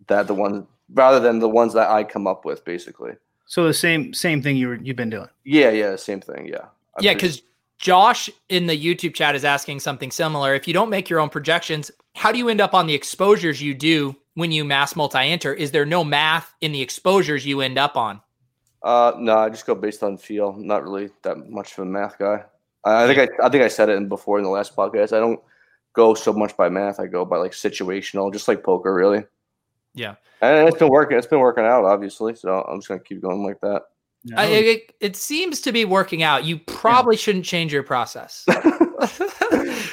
that the ones rather than the ones that I come up with, basically. So the same same thing you were you've been doing. Yeah, yeah, same thing. Yeah. I'm yeah, because Josh in the YouTube chat is asking something similar. If you don't make your own projections, how do you end up on the exposures you do when you mass multi-enter? Is there no math in the exposures you end up on? Uh, no, I just go based on feel. Not really that much of a math guy. I, I think I, I think I said it in before in the last podcast. I don't go so much by math. I go by like situational, just like poker, really. Yeah, and it's been working. It's been working out, obviously. So I'm just gonna keep going like that. I, it, it, seems to be working out. You probably yeah. shouldn't change your process.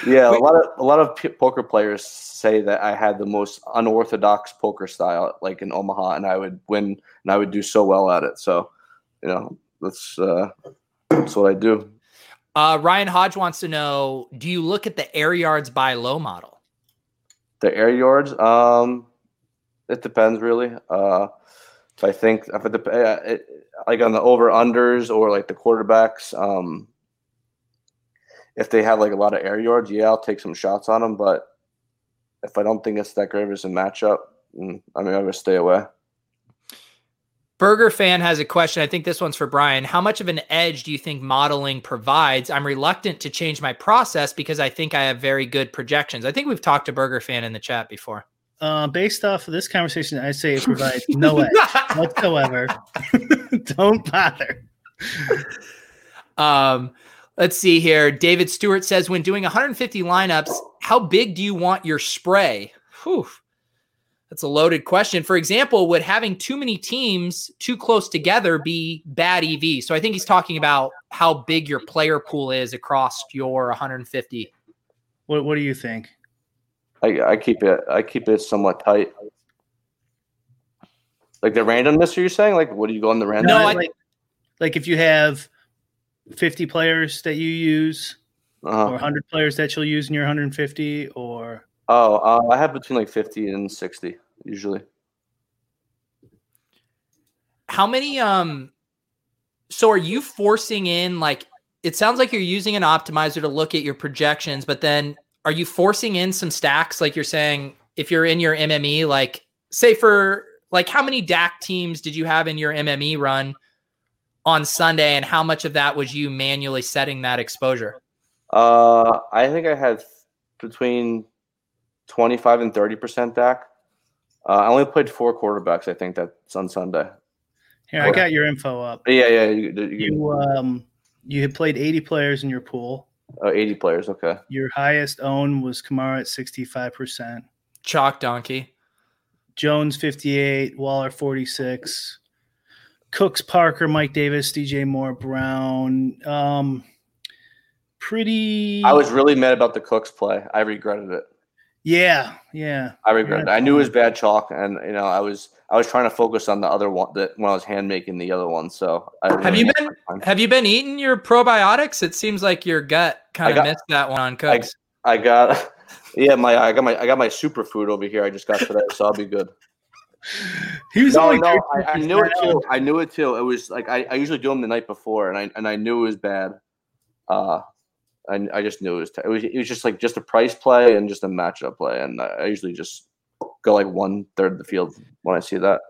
yeah, a lot of a lot of p- poker players say that I had the most unorthodox poker style, like in Omaha, and I would win and I would do so well at it. So you know, that's uh, that's what I do. Uh, Ryan Hodge wants to know: Do you look at the air yards by low model? The air yards, um, it depends really. Uh, so I think if it, like on the over unders or like the quarterbacks, um, if they have like a lot of air yards, yeah, I'll take some shots on them. But if I don't think it's that great of a matchup, mm, I mean, I would stay away. Burger fan has a question. I think this one's for Brian. How much of an edge do you think modeling provides? I'm reluctant to change my process because I think I have very good projections. I think we've talked to Burger fan in the chat before. Uh, based off of this conversation, I say it provides no edge whatsoever. Don't bother. Um, Let's see here. David Stewart says, when doing 150 lineups, how big do you want your spray? Whew. That's a loaded question. For example, would having too many teams too close together be bad EV? So I think he's talking about how big your player pool is across your 150. What What do you think? I, I keep it. I keep it somewhat tight. Like the randomness, are you saying? Like, what do you go on the random? No, I- like, like if you have 50 players that you use, Uh-huh. or 100 players that you'll use in your 150, or Oh, uh, I have between like fifty and sixty usually. How many um so are you forcing in like it sounds like you're using an optimizer to look at your projections, but then are you forcing in some stacks like you're saying if you're in your MME like say for like how many Dak teams did you have in your MME run on Sunday and how much of that was you manually setting that exposure? Uh, I think I had between twenty-five and thirty percent Dak. Uh, I only played four quarterbacks. I think that's on Sunday. here, I got your info up. Yeah, yeah. You, you, You um you had played 80 players in your pool. Uh, eighty players. Okay. Your highest own was Kamara at 65%, Chalk donkey. Jones 58, Waller 46, Cooks, Parker, Mike Davis, DJ Moore, Brown. Um, pretty. I was really mad about the Cooks play. I regretted it. Yeah, yeah. I regretted it. I knew it was bad chalk, and you know, I was I was trying to focus on the other one that when I was hand making the other one. So I Have you been have you been eating your probiotics? It seems like your gut kind of missed that one on Cooks. I got yeah, my I got my I got my superfood over here. I just got today, so I'll be good. He was No, only no, I, I knew it too. I knew it too. It was like I, I usually do them the night before, and I and I knew it was bad. Uh, I, I just knew it was, t- it was it was just like just a price play and just a matchup play, and I, I usually just go like one third of the field when I see that.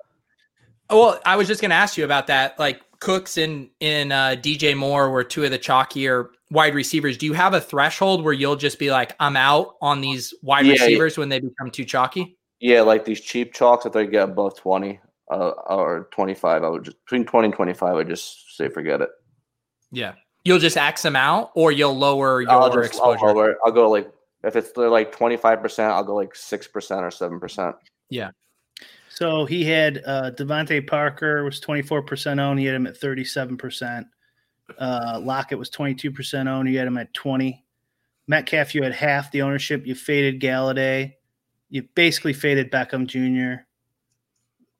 Well, I was just going to ask you about that. Like Cooks and in uh, DJ Moore were two of the chalkier wide receivers. Do you have a threshold where you'll just be like, I'm out on these wide Yeah, yeah. receivers when they become too chalky? Yeah, like these cheap chalks, if they get above twenty uh, or twenty five, I would just between twenty and twenty five, I just say forget it. Yeah. You'll just ax them out or you'll lower your I'll just I'll, exposure. lower. I'll go like if it's they're like twenty five percent, I'll go like six percent or seven percent. Yeah. So he had uh, DeVante Parker was 24% owned. He had him at 37%. Uh, Lockett was 22% owned. You had him at 20. Metcalf, you had half the ownership. You faded Golladay. You basically faded Beckham Jr.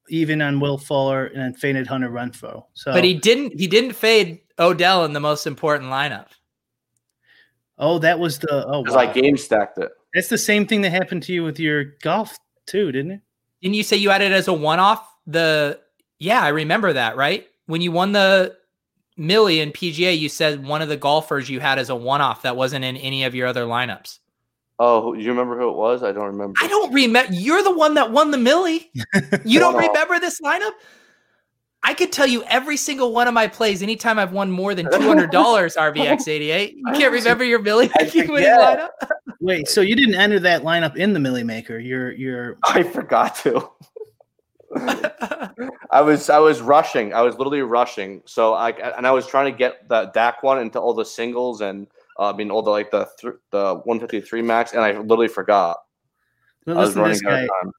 Even on Will Fuller and then faded Hunter Renfrow. So, But he didn't he didn't fade Odell in the most important lineup. Oh, that was the oh, Because wow. I game stacked it. that's the same thing that happened to you with your golf too, didn't it? Didn't you say you had it as a one-off? The yeah, I remember that, right? When you won the Millie in PGA, you said one of the golfers you had as a one-off that wasn't in any of your other lineups. Oh, you remember who it was? I don't remember. I don't remember. You're the one that won the Millie. You don't remember this lineup? I could tell you every single one of my plays anytime I've won more than two hundred dollars RBX eighty eight. You can't remember your Millie making winning lineup. Wait, so you didn't enter that lineup in the Millie Maker? You're you're I forgot to. I was I was rushing. I was literally rushing. So I and I was trying to get the Dak one into all the singles and uh, I mean all the like the th- the 153 max, and I literally forgot. Well, I was listen to running this out guy. of time.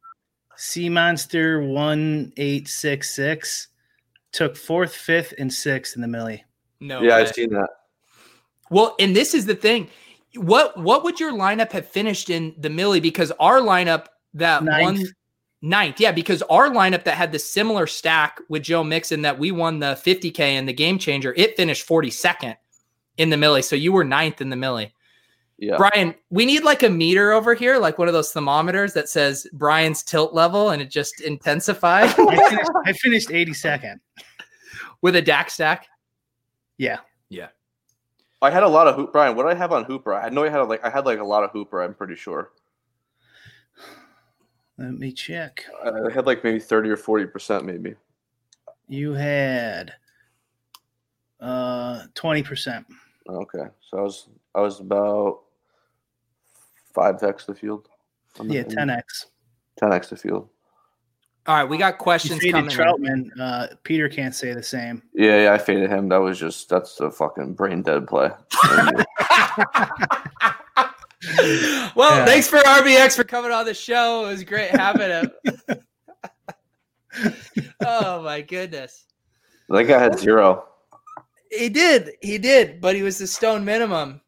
Sea Monster one eight six six took fourth, fifth, and sixth in the millie. no. Yeah, way. I've seen that. Well, and this is the thing. What what would your lineup have finished in the Millie? Because our lineup that Ninth. won ninth, yeah, because our lineup that had the similar stack with Joe Mixon that we won the 50k and the game changer, it finished 42nd in the Millie. So you were ninth in the Millie. Yeah. Brian, we need like a meter over here, like one of those thermometers that says Brian's tilt level and it just intensified I finished, I finished 82nd. with a Dak stack. Yeah. Yeah. I had a lot of hoop. Brian, what did I have on Hooper? I know I had like I had like a lot of Hooper. I'm pretty sure. Let me check. I had like maybe 30 or 40 percent, maybe. You had uh 20%. Okay, so I was I was about five x the field. on the- Yeah, 10x. 10x the field. All right, we got You questions faded coming. Trautman. Uh, Peter can't say the same. Yeah, yeah, I faded him. That was just that's a fucking brain dead play. well, Yeah. thanks for RBX for coming on the show. It was great having him. oh my goodness. that guy had zero. He did. He did, but he was the stone minimum.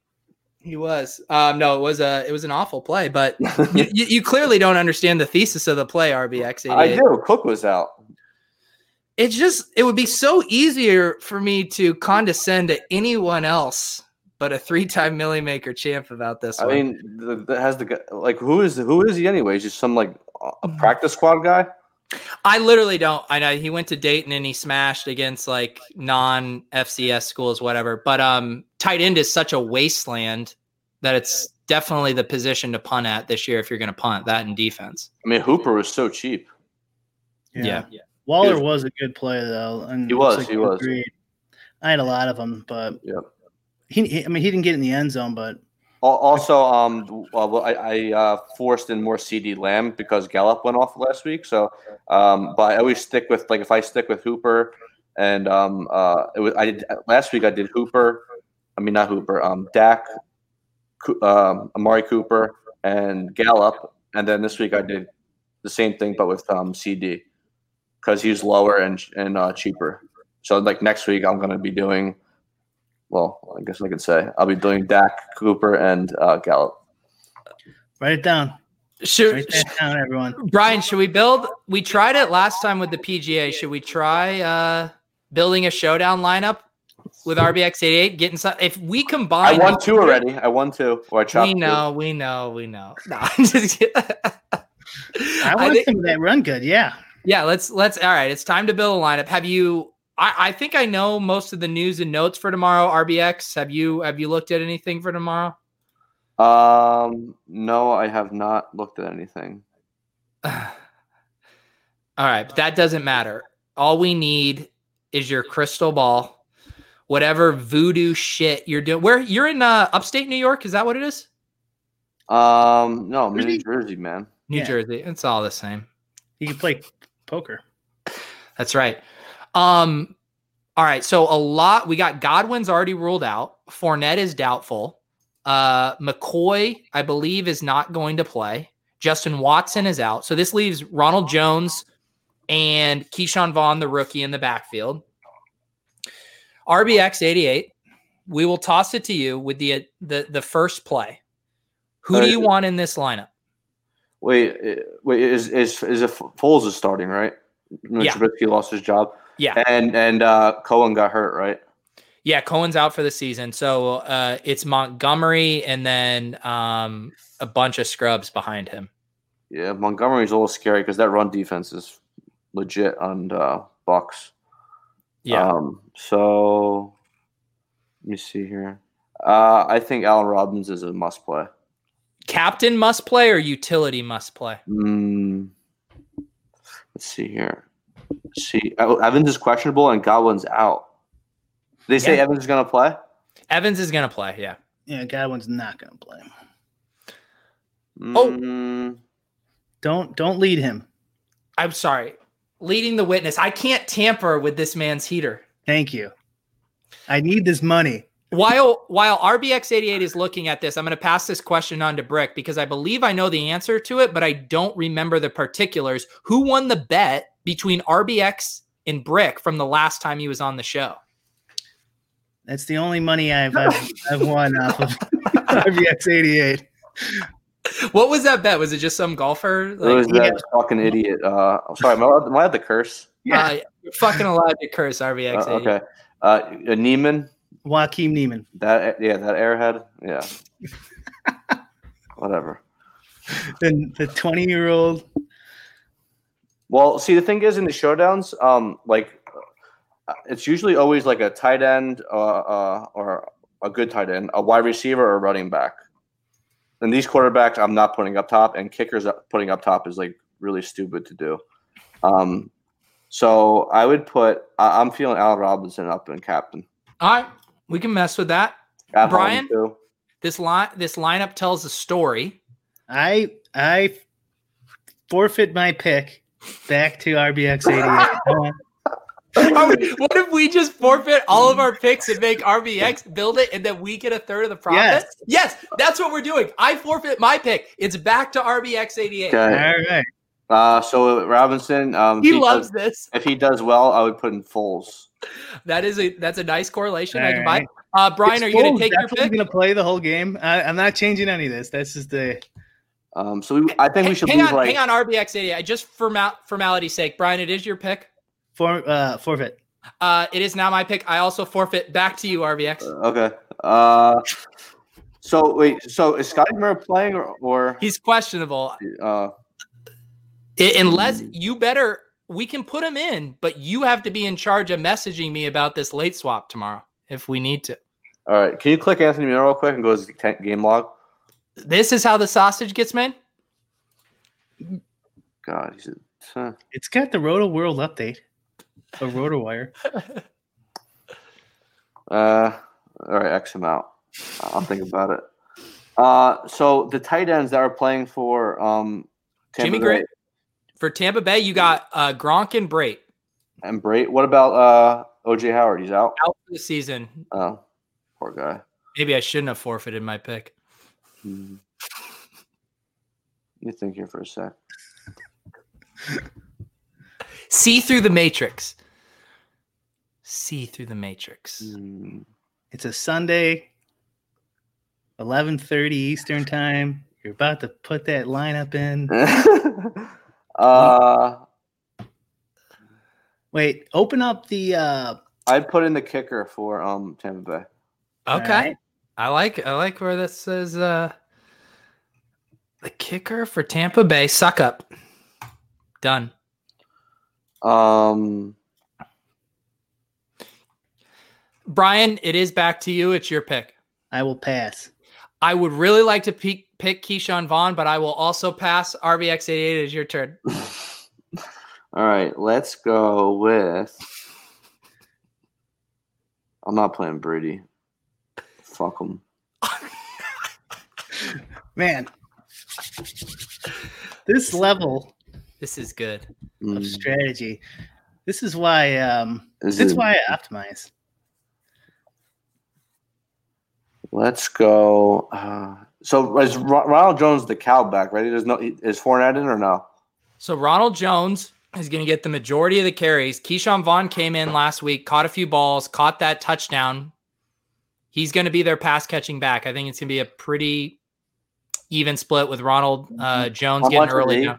He was. Um, no, it was a it was an awful play, but you, you, clearly don't understand the thesis of the play, RBX. I 88. do. Cook was out. It's just it would be so easier for me to condescend to anyone else but a three-time Millie Maker champ about this I one. mean, the, the, has the like who is who is he anyway? He's just some like a Mm. practice squad guy. I literally don't. I know he went to Dayton and he smashed against like non FCS schools, whatever. But um, tight end is such a wasteland that it's definitely the position to punt at this year if you're going to punt that in defense. I mean, Hooper was so cheap. Yeah. Waller He was a good player though, and He was, it's he was. agreed. I had a lot of them, but Yep. he, he- I mean, he didn't get in the end zone, but Al- Also, um, uh, well, I, I uh, forced in more CeeDee Lamb because Gallup went off last week. So, um, but I always stick with like if I stick with Hooper, and um, uh, it was I did last week. I did Hooper. I mean, not Hooper. Um, Dak, um, Amari Cooper, and Gallup, and then this week I did the same thing, but with um, CeeDee because he's lower and and uh, cheaper. So, like next week, I'm going to be doing. Well, I guess I could say I'll be doing Dak, Cooper, and uh, Gallup. write it down. Should, Write that down, everyone. Brian, should we build? We tried it last time with the PGA. Should we try uh, building a showdown lineup with RBX 88? Getting some. If we combine, I combine, won two already. I won two, or I chopped. We two. know, we know, we know. No, I'm just kidding. I I want think- some of that run good. Yeah. Yeah, let's let's all right. It's time to build a lineup. Have you I, I think I know most of the news and notes for tomorrow, RBX. Have you have you looked at anything for tomorrow? Um, no, I have not looked at anything. all right, but that doesn't matter. All we need is your crystal ball. Whatever voodoo shit you're doing. Where you're in uh, upstate New York, is that what it is? Um, no, I'm in New Jersey? Jersey, man. New Yeah. Jersey. It's all the same. You can play poker. That's right. Um, all right. So a lot we got Godwin's already ruled out. Fournette is doubtful. Uh McCoy, I believe, is not going to play. Justin Watson is out. So this leaves Ronald Jones and Ke'Shawn Vaughn, the rookie, in the backfield. RBX 88. We will toss it to you with the the the first play. Who do Uh, you want in this lineup? Wait, eh, wait, is is is it Foles is starting right? When Yeah. Trubisky lost his job, Yeah. and and uh, Cohen got hurt, right? Yeah, Cohen's out for the season. So uh, it's Montgomery and then um, a bunch of scrubs behind him. Yeah, Montgomery's a little scary because that run defense is legit on uh, Bucks. Yeah. Um, so let me see here. Uh, I think Allen Robinson is a must play. Captain must play or utility must play? Mm, let's see here. See, oh, Evans is questionable and Godwin's out. They say Yeah. Evans is going to play. Evans is going to play. Yeah. Yeah, Godwin's not going to play. Oh. Mm, Don't don't lead him. I'm sorry. Leading the witness. I can't tamper with this man's heater. Thank you. I need this money. While while RBX88 is looking at this, I'm going to pass this question on to Brick because I believe I know the answer to it, but I don't remember the particulars. Who won the bet between RBX and Brick from the last time he was on the show? That's the only money I've I've, I've won off of RBX eighty eight. What was that bet? Was it just some golfer? it was Like, that fucking idiot. Uh, I'm sorry, am I, allowed, am I allowed to curse? uh, you're fucking allowed to curse RBX. Uh, okay. Uh, Niemann, Joaquin Niemann. that yeah, that airhead, yeah. Whatever. The the twenty year old. Well, see, the thing is, in the showdowns, um, like uh, it's usually always like a tight end, uh, uh, or a good tight end, a wide receiver, or a running back. And these quarterbacks, I'm not putting up top, and kickers putting up top is like really stupid to do. Um, so I would put. I, I'm feeling Al Robinson up in captain. All right, we can mess with that. At Brian? too. This line, this lineup tells a story. I I forfeit my pick back to RBX 88. I want- Are we- what if we just forfeit all of our picks and make RBX build it, and then we get a third of the profit? Yes. Yes, that's what we're doing. I forfeit my pick. It's back to RBX 88. Okay. All right. Uh, so Robinson, um, He if loves does, this. if he does well, I would put in Foles. That is a that's a nice correlation. I All can buy. right. Uh, Brian, are you going to take your pick? going to play the whole game. I, I'm not changing any of this. This is the Um, so we, I think we should hang leave on, like hang on, RBX 88. Just for mal- formality's sake, Brian, it is your pick. for, uh, forfeit. Uh, it is now my pick. I also forfeit back to you, RBX. okay. Uh, so wait, so is Scotty Murray playing or, or He's questionable. uh, I- unless you better, we can put him in, but you have to be in charge of messaging me about this late swap tomorrow if we need to. all right? Can you click Anthony Miller real quick and go to his game log? This is how the sausage gets made. God, he's a, huh. It's got the Roto World update. A Roto Wire. Uh, all right, X him out. I'll think about it. Uh, so the tight ends that are playing for um, Tampa Jimmy Graham for Tampa Bay. You got uh, Gronk and Brate and Brate. What about uh, OJ Howard? He's out. out for the season. Oh, poor guy. Maybe I shouldn't have forfeited my pick. Hmm. You think here for a sec. See through the matrix. See through the matrix. Hmm. It's a Sunday, 11:30 Eastern time. You're about to put that lineup in. uh, Wait, open up the uh I'd put in the kicker for um Tampa Bay. Okay. Alright. I like I like where this says uh the kicker for Tampa Bay. Suck up. Done. Um, Brian, it is back to you. It's your pick. I will pass. I would really like to pick, pick Ke'Shawn Vaughn, but I will also pass. RBX88 is your turn. all right, let's go with. I'm not playing Brady. Fuck him. Man. This level This is good. of strategy. This is why um Is this is why I optimize. Let's go. Uh, so is Ronald Jones the cow back? Right? There's no. Is Fournette in or no? So Ronald Jones is going to get the majority of the carries. Ke'Shawn Vaughn came in last week, caught a few balls, caught that touchdown. He's going to be their pass catching back. I think it's going to be a pretty even split with Ronald uh, Jones How getting early. he?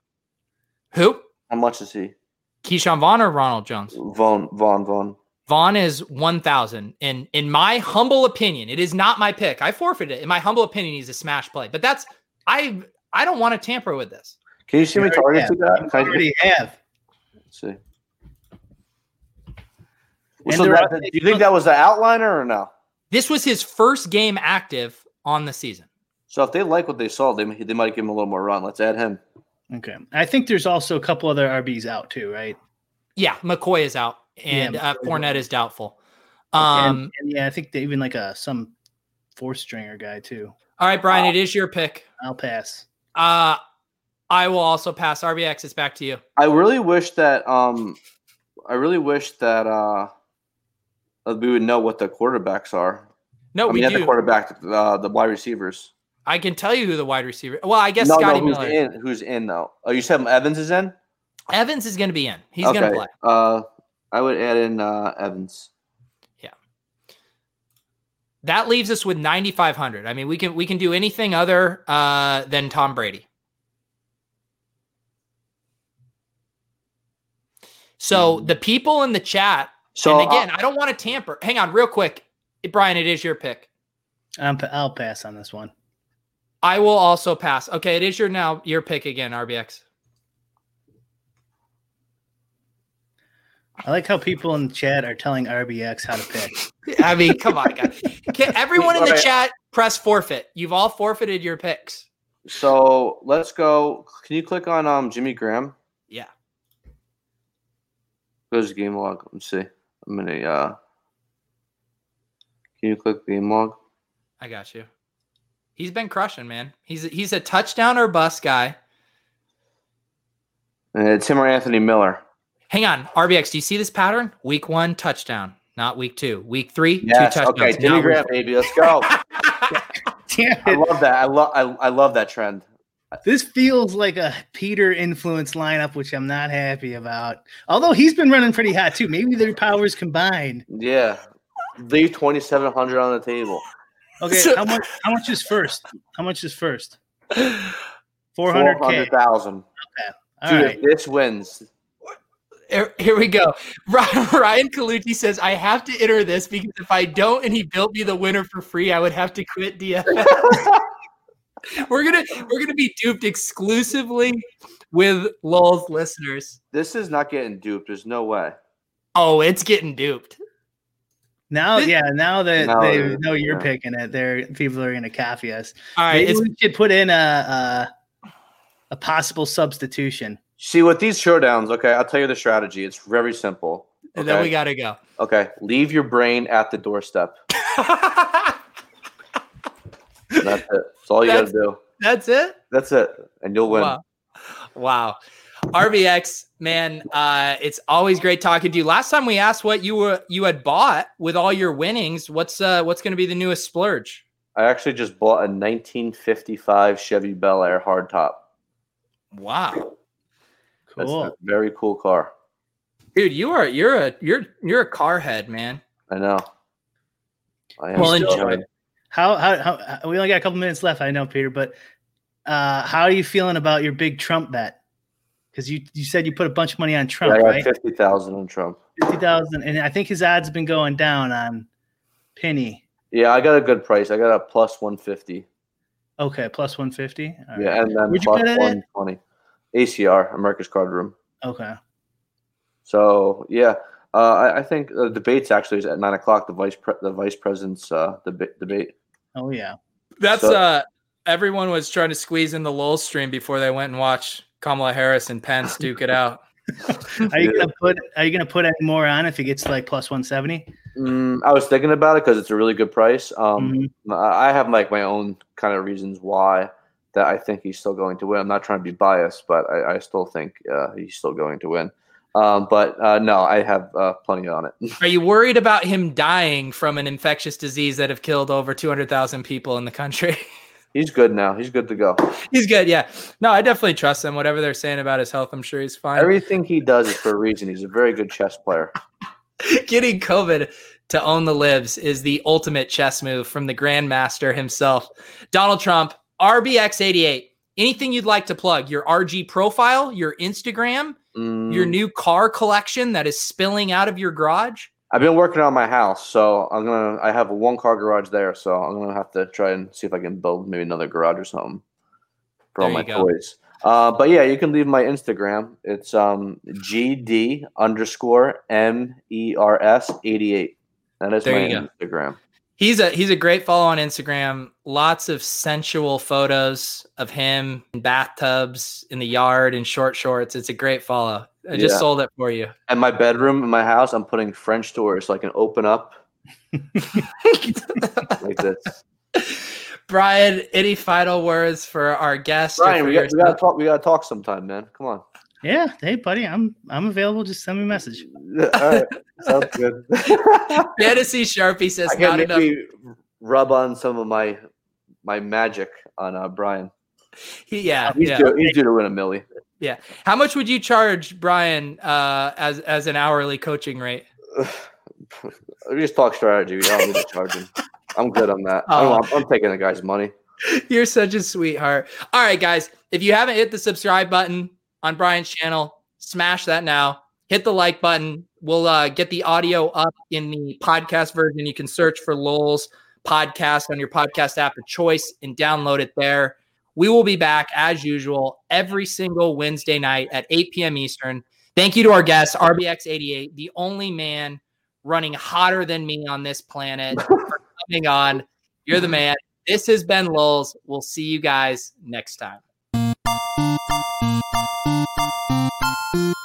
Who? How much is he? Keyshawn Vaughn or Ronald Jones? Vaughn. Vaughn. Vaughn. Vaughn is 1,000. And in my humble opinion, it is not my pick. I forfeited it. In my humble opinion, he's a smash play. But that's, I I don't want to tamper with this. Can you see me You already targets to that? I already have. just- see. And So that, do you think that was the outliner or no? This was his first game active on the season. So if they like what they saw, they they might give him a little more run. Let's add him. Okay. I think there's also a couple other RBs out too, right? Yeah, McCoy is out, and Yeah, uh, McCoy's Fournette is doubtful. Um, and, yeah, I think they even like a some four stringer guy too. all right, Brian, it is your pick. I'll pass. Uh, I will also pass. RBX, it's back to you. I really wish that um, I really wish that uh, that we would know what the quarterbacks are. No, I we mean, not the quarterback, uh, the wide receivers. I can tell you who the wide receiver. Well, I guess no, Scotty no, who's Miller. in? Who's in though? Oh, you said Evans is in. Evans is going to be in. He's going to play. Uh, I would add in uh, Evans. Yeah. That leaves us with 9500. I mean, we can we can do anything other uh, than Tom Brady. So Hmm. the people in the chat, So and again, uh, I don't want to tamper. Hang on, real quick, Brian. It is your pick. I'm, I'll pass on this one. I will also pass. Okay, it is your now your pick again, RBX. I like how people in the chat are telling RBX how to pick. I mean, come on, guys. Can everyone in the chat press forfeit? You've all forfeited your picks. so let's go. Can you click on um Jimmy Graham? Yeah. Goes to game log. Let's see. I'm gonna uh. Can you click the log? I got you. He's been crushing, man. He's he's a touchdown or bust guy. And it's him or Anthony Miller. Hang on, RBX. Do you see this pattern? Week one touchdown, not week two. Week three, Yes. two touchdowns. Okay. Jimmy Graham, baby. Let's go. I love that. I love. I, I love that trend. This feels like a Peter influence lineup, which I'm not happy about. Although he's been running pretty hot too. Maybe their powers combined. Yeah. Leave twenty seven hundred on the table. Okay, So- how much? How much is first? How much is first? Four Four hundred hundred k. thousand. All Dude, right. if this wins. Here, here we go. Ryan, Ryan Colucci says, I have to enter this because if I don't and he built me the winner for free, I would have to quit DFS. we're gonna we're gonna be duped exclusively with Lulz listeners. This is not getting duped. There's no way. Oh, it's getting duped. Now, yeah, now that Now they it- know you're yeah. picking it, they're people are gonna copy us. All right, Maybe we should put in a, a a possible substitution. See, with these showdowns, okay, I'll tell you the strategy. It's very simple. and then we gotta go. Okay, leave your brain at the doorstep. That's it. That's all you got to do. That's it. That's it, and you'll win. Wow. Wow. RBX, man, uh, it's always great talking to you. Last time we asked what you were you had bought with all your winnings. What's uh what's gonna be the newest splurge? I actually just bought a 1955 Chevy Bel Air hardtop. Wow. That's Cool. a very cool car. Dude, you are you're a you're you're a car head, man. I know. I am Well, still- enjoy. How, how how we only got a couple minutes left, I know, Peter, but uh how are you feeling about your big Trump bet? Because you you said you put a bunch of money on Yeah, Trump, I got right? fifty thousand on Trump. Fifty thousand, and I think his odds have been going down on Penny. Yeah, I got a good price. I got a plus one fifty. Okay, plus one fifty. Yeah, and then plus bet it at? one twenty. ACR, America's Card Room. Okay. So yeah, uh, I, I think the debate's actually is at nine o'clock. The vice pre- the vice president's uh, deba- debate. Oh yeah. That's So- uh everyone was trying to squeeze in the Lowell stream before they went and watched Kamala Harris and Pence duke it out. Are you gonna put Are you gonna put any more on if it gets to like plus one seventy? Mm, I was thinking about it because it's a really good price. Um, Mm-hmm. I I have like my own kind of reasons why that I think he's still going to win. I'm not trying to be biased, but I, I still think uh, he's still going to win. Um, but uh, no, I have uh, plenty on it. Are you worried about him dying from an infectious disease that have killed over 200,000 people in the country? he's good now. He's good to go. he's good, yeah. No, I definitely trust him. Whatever they're saying about his health, I'm sure he's fine. Everything he does is for a reason. He's a very good chess player. Getting COVID to own the libs is the ultimate chess move from the grandmaster himself. Donald Trump, RBX88. Anything you'd like to plug? Your RG profile, your Instagram, your Mm, new car collection that is spilling out of your garage? I've been working on my house, so I'm gonna. I have a one car garage there, so I'm gonna have to try and see if I can build maybe another garage or something for all my go. toys. Uh, but yeah, you can leave my Instagram. It's um GD underscore M E R S eighty eight. That is There my. Instagram. He's a he's a great follow on Instagram. Lots of sensual photos of him in bathtubs, in the yard, in short shorts. It's a great follow. I just sold it for you. And my bedroom in my house, I'm putting French doors so I can open up like this. Brian, any final words for our guest? or Brian, we got, we gotta talk. We gotta talk sometime, man. Come on. Yeah. Hey, buddy, I'm I'm available. Just send me a message. All right, sounds good. Fantasy Sharpie says I can not enough. rub on some of my my magic on uh, Brian. He- yeah, He's, yeah. due, he's due to win a millie. Yeah. How much would you charge Brian uh, as as an hourly coaching rate? we just talk strategy. We don't need to charge him. I'm good on that. I Oh. don't, I'm taking the guy's money. You're such a sweetheart. All right, guys. If you haven't hit the subscribe button on Brian's channel, smash that now. Hit the like button. We'll uh, get the audio up in the podcast version. You can search for Lowell's podcast on your podcast app of choice and download it there. We will be back as usual every single Wednesday night at 8 p.m. Eastern. Thank you to our guest, RBX88, the only man running hotter than me on this planet, for coming on. You're the man. This has been Lulz. We'll see you guys next time. You.